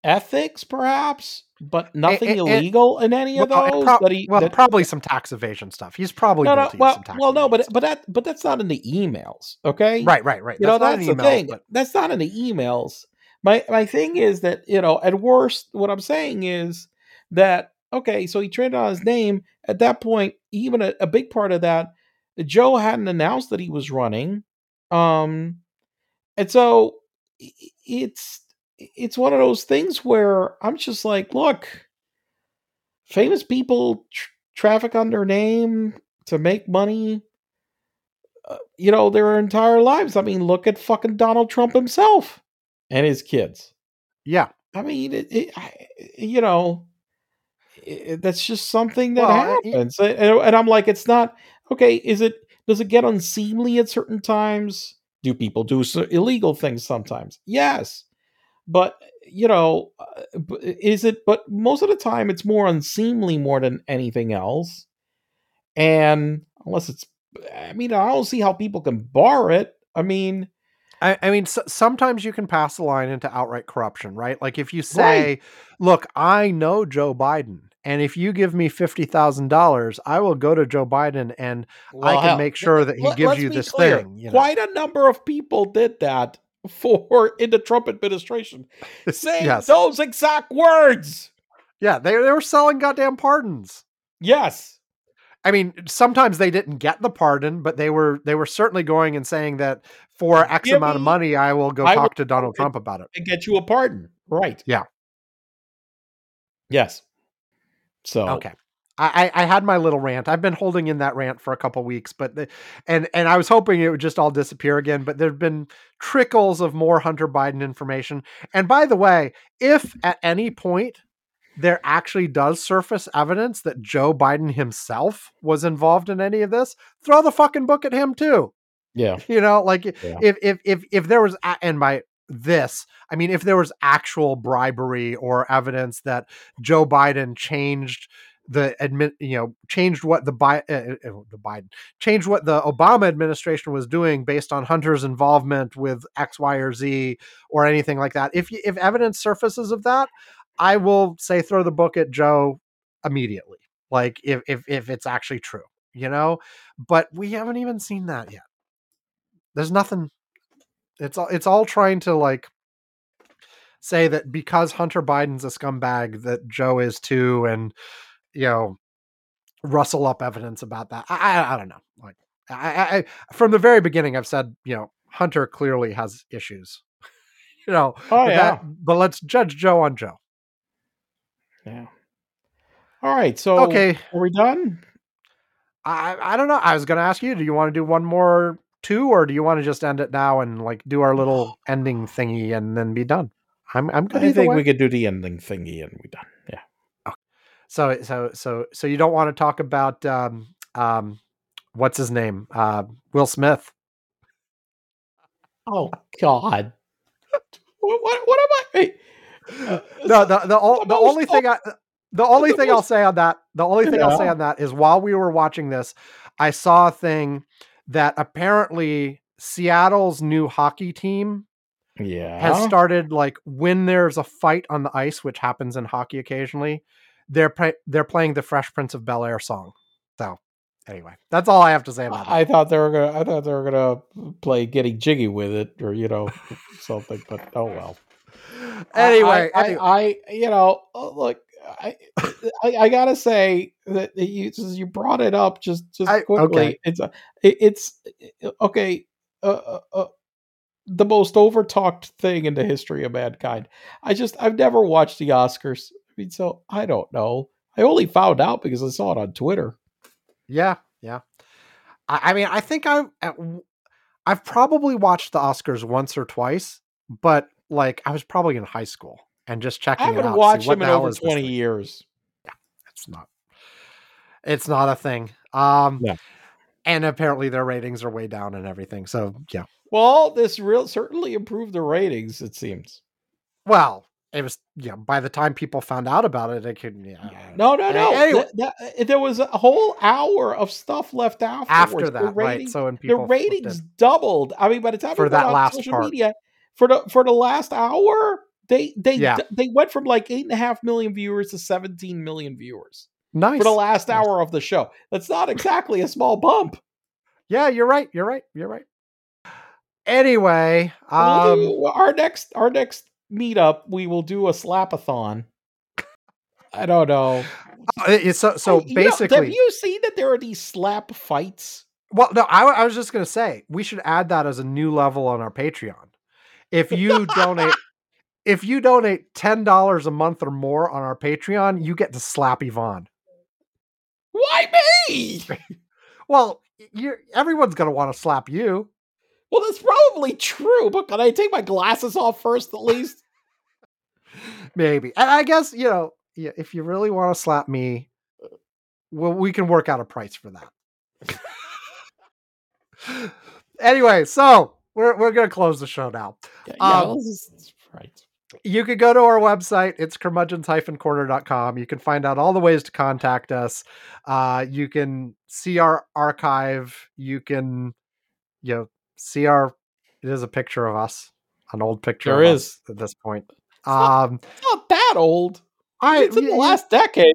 ethics, perhaps, but nothing and- illegal in any of Well, and those. that he, well, that- probably some tax evasion stuff. He's probably no, no, guilty of well, some tax well, no, but but that but that's not in the emails. Okay, right, right, right. you know not that's the email, thing. but- That's not in the emails. My my thing is that you know at worst, what I'm saying is that okay, so he traded on his name. At that point, even a, a big part of that, Joe hadn't announced that he was running, um, and so it's it's one of those things where I'm just like, look, famous people tr- traffic on their name to make money uh, you know, their entire lives. I mean, look at fucking Donald Trump himself and his kids. yeah. I mean, it, it, I- you know, it, that's just something that Well, it- happens. And, and I'm like, it's not okay. Is it? Does it get unseemly at certain times? Do people do illegal things sometimes? Yes, but you know, uh, is it? But most of the time, it's more unseemly more than anything else. And unless it's, I mean, I don't see how people can bar it. I mean, I, I mean, s- sometimes you can pass the line into outright corruption, right? Like if you say, "Look, I know Joe Biden, and if you give me fifty thousand dollars, I will go to Joe Biden and I can make sure that he let- gives you this clear, thing." You know? Quite a number of people did that for in the Trump administration, saying Yes. those exact words. Yeah, they they were selling goddamn pardons. Yes. I mean, sometimes they didn't get the pardon, but they were they were certainly going and saying that for X Give amount of money, I will go I talk will- to Donald Trump about it. And get you a pardon. Right. Yeah. Yes. So Okay. I, I had my little rant. I've been holding in that rant for a couple weeks, but the, and and I was hoping it would just all disappear again. But there've been trickles of more Hunter Biden information. And by the way, if at any point there actually does surface evidence that Joe Biden himself was involved in any of this, throw the fucking book at him too. Yeah. You know, like Yeah. if if if if there was and by this, I mean if there was actual bribery or evidence that Joe Biden changed the admit, you know, changed what the Bi- uh, the Biden changed what the Obama administration was doing based on Hunter's involvement with X, Y, or Z or anything like that. If you, if evidence surfaces of that, I will say throw the book at Joe immediately. Like if if if it's actually true, you know. But we haven't even seen that yet. There's nothing. It's all it's all trying to like say that because Hunter Biden's a scumbag that Joe is too, and you know, rustle up evidence about that. I I, I don't know. Like I, I, from the very beginning, I've said you know Hunter clearly has issues. you know, Oh but, yeah. that, but let's judge Joe on Joe. yeah. All right. So Okay, are we done? I I don't know. I was going to ask you, do you want to do one more two, or do you want to just end it now and like do our little ending thingy and then be done? I'm I'm good I think way. we could do the ending thingy and we done. Yeah. Okay. So so so so you don't want to talk about um um what's his name uh Will Smith? Oh God. what, what? What am I? Wait. Uh, No, the the, o- the the only thing I the only thing I'll say on that the only thing I'll say on that is while we were watching this, I saw a thing that apparently Seattle's new hockey team yeah. has started like when there's a fight on the ice, which happens in hockey occasionally, they're play- they're playing the Fresh Prince of Bel Air song. So anyway, that's all I have to say about that. I thought they were gonna. I thought they were gonna play getting jiggy with it, or you know, something. But oh well. Anyway, I, I, anyway. I, I- you know, uh, look, I, I, I gotta say that you since you brought it up just just I- quickly. okay. It's a, it, it's okay. Uh, uh, uh, the most overtalked thing in the history of mankind. I just I've never watched the Oscars. I mean, so I don't know. I only found out because I saw it on Twitter. Yeah, yeah. I, I mean, I think I, I've probably watched the Oscars once or twice, but like I was probably in high school and just checking I haven't out. watched them in over twenty years. Yeah, It's not. It's not a thing. Um, Yeah. and apparently their ratings are way down and everything. So yeah. Well, this real certainly improved the ratings. It seems. Well, it was yeah. By the time people found out about it, it could yeah. No, no, no. Anyway. Th- that- there was a whole hour of stuff left afterwards. After The that, right? So when the ratings doubled. I mean, by the time For that on last social part. media for the for the last hour, they they Yeah. they went from like eight and a half million viewers to seventeen million viewers nice for the last Nice. hour of the show. That's not exactly a small bump. Yeah, you're right. You're right. You're right. Anyway, We'll um, do- our next our next meetup, we will do a slapathon. I don't know. uh, so so I- you know, have you seen that there are these slap fights? well, no, I, I was just gonna say we should add that as a new level on our Patreon. If you donate, if you donate ten dollars a month or more on our Patreon, you get to slap Yvonne. Why me? Well, you everyone's gonna want to slap you. Well, that's probably true, but can I take my glasses off first at least? Maybe, and I guess you know, yeah, if you really want to slap me, well, we can work out a price for that. anyway, so we're we're gonna close the show now. Yeah, Um, this is- right. You can go to our website. It's curmudgeons-corner.com. You can find out all the ways to contact us. Uh, you can see our archive. You can, you know, see our. It is a picture of us, an old picture. There of is. us at this point. not- Um, It's not that old. I It's in the last decade.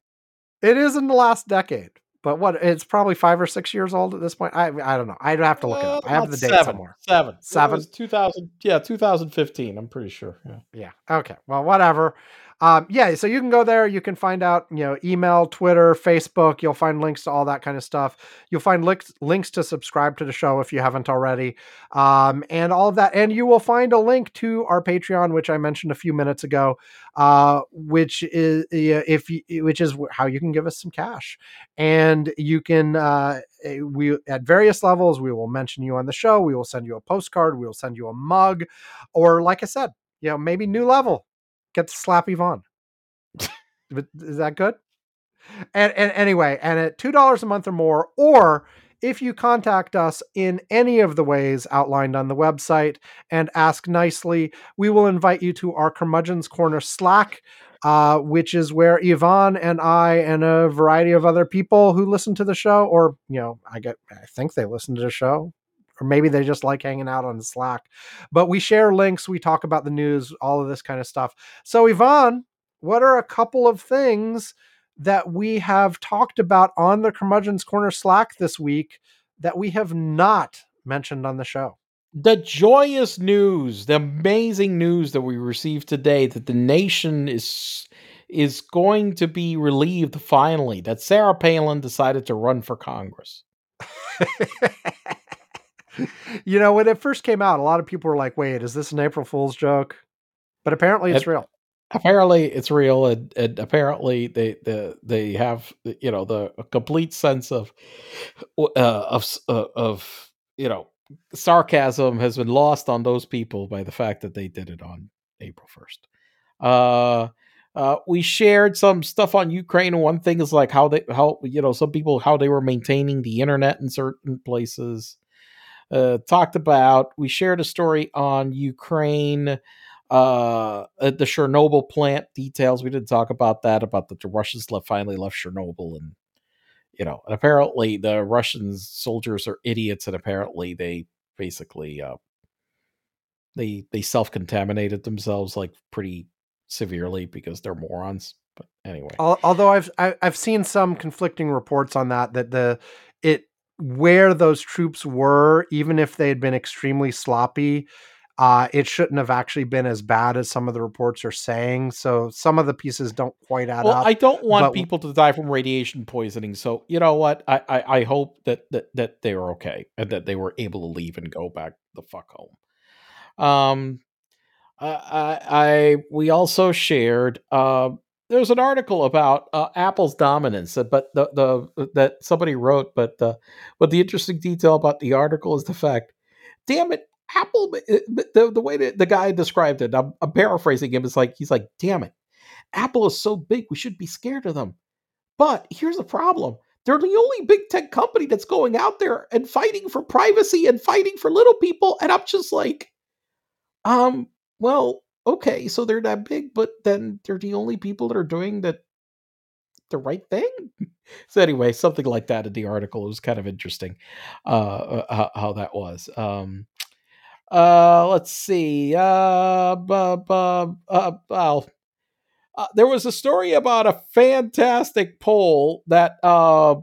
It is in the last decade, but what? It's probably five or six years old at this point. I I don't know. I'd have to look it up. I have Uh, the date seven, somewhere. Seven. Seven? 2000. Yeah, 2015. I'm pretty sure. Yeah. Yeah. Okay. Well, whatever. Um, yeah, so you can go there. You can find out, you know, email, Twitter, Facebook. You'll find links to all that kind of stuff. You'll find links links to subscribe to the show if you haven't already, um, and all of that. And you will find a link to our Patreon, which I mentioned a few minutes ago, uh, which is if which is how you can give us some cash, and you can uh, we at various levels. We will mention you on the show. We will send you a postcard. We will send you a mug, or like I said, you know, maybe new level get to slap Yvonne. Is that good? And, and anyway, and at two dollars a month or more, or if you contact us in any of the ways outlined on the website and ask nicely, we will invite you to our Curmudgeon's Corner Slack, uh, which is where Yvonne and I and a variety of other people who listen to the show, or you know, I get, I think they listen to the show, or maybe they just like hanging out on Slack. But we share links, we talk about the news, all of this kind of stuff. So, Yvonne, what are a couple of things that we have talked about on the Curmudgeon's Corner Slack this week that we have not mentioned on the show? The joyous news, the amazing news that we received today that the nation is is going to be relieved finally that Sarah Palin decided to run for Congress. you know, when it first came out, a lot of people were like, wait, is this an April Fool's joke? But apparently it's it, real. Apparently it's real. And, and apparently they, they, they have, you know, the complete sense of, uh, of, uh, of, you know, sarcasm has been lost on those people by the fact that they did it on April 1st. Uh, uh, we shared some stuff on Ukraine. And one thing is like how they, how, you know, some people, how they were maintaining the internet in certain places uh, talked about. We shared a story on Ukraine, uh, the Chernobyl plant details. We didn't talk about that. About that the Russians left finally left Chernobyl, and you know, and apparently the Russian soldiers are idiots, and apparently they basically uh, they they self contaminated themselves like pretty severely because they're morons. But anyway, although I've I've seen some conflicting reports on that that the it where those troops were, even if they had been extremely sloppy, uh, it shouldn't have actually been as bad as some of the reports are saying. So some of the pieces don't quite add well, up. I don't want but, people to die from radiation poisoning. So you know what? I, I, I hope that, that that they were okay and that they were able to leave and go back the fuck home. Um, I, I we also shared uh, there's an article about uh, Apple's dominance, uh, but the the uh, that somebody wrote, but the but the interesting detail about the article is the fact, damn it, Apple uh, the the way that the guy described it, I'm, I'm paraphrasing him, is like he's like, damn it, Apple is so big, we should be scared of them. But here's the problem. They're the only big tech company that's going out there and fighting for privacy and fighting for little people. And I'm just like, um, well, okay, so they're that big, but then they're the only people that are doing that the right thing. so anyway, something like that in the article. It was kind of interesting uh, uh how, how, that was. Um, uh, let's see. Uh, uh, uh, well, uh, there was a story about a fantastic poll that uh,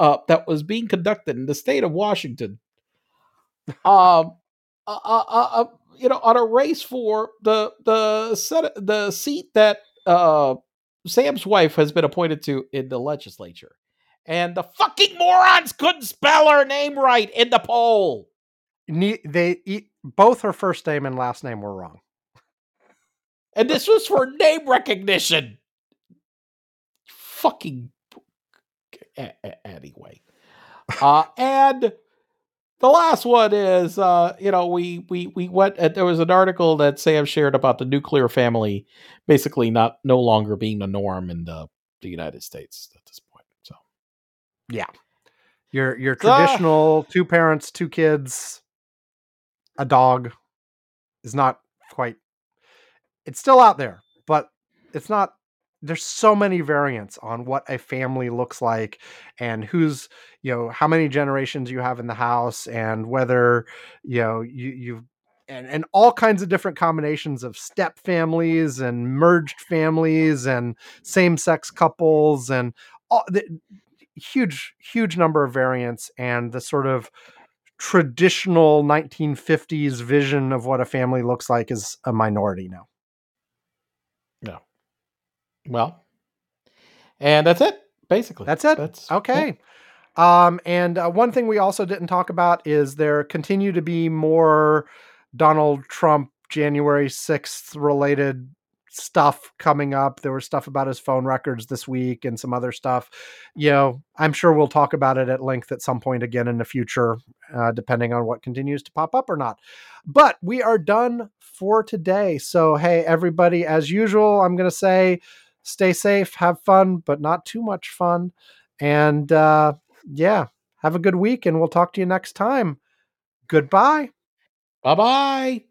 uh, that was being conducted in the state of Washington. Um, uh, uh, uh you know, on a race for the the set the seat that uh, Sam's wife has been appointed to in the legislature, and the fucking morons couldn't spell her name right in the poll. They both her first name and last name were wrong, and this was for name recognition. Fucking anyway, uh, and the last one is uh, you know we we we went uh, there was an article that sam shared about the nuclear family basically not no longer being the norm in the, the united states at this point so. Yeah. Your your traditional uh, two parents two kids a dog is not quite it's still out there but it's not there's so many variants on what a family looks like and who's you know how many generations you have in the house and whether you know you you've and, and all kinds of different combinations of step families and merged families and same-sex couples and all the huge huge number of variants and the sort of traditional 1950s vision of what a family looks like is a minority now. No Well, and that's it. Basically, That's it? That's Okay. Um, and uh, one thing we also didn't talk about is there continue to be more Donald Trump January 6th related stuff coming up. There was stuff about his phone records this week and some other stuff. You know, I'm sure we'll talk about it at length at some point again in the future, uh, depending on what continues to pop up or not. But we are done for today. So, hey, everybody, as usual, I'm going to say stay safe, have fun, but not too much fun. And uh, yeah, have a good week, and we'll talk to you next time. Goodbye. Bye bye.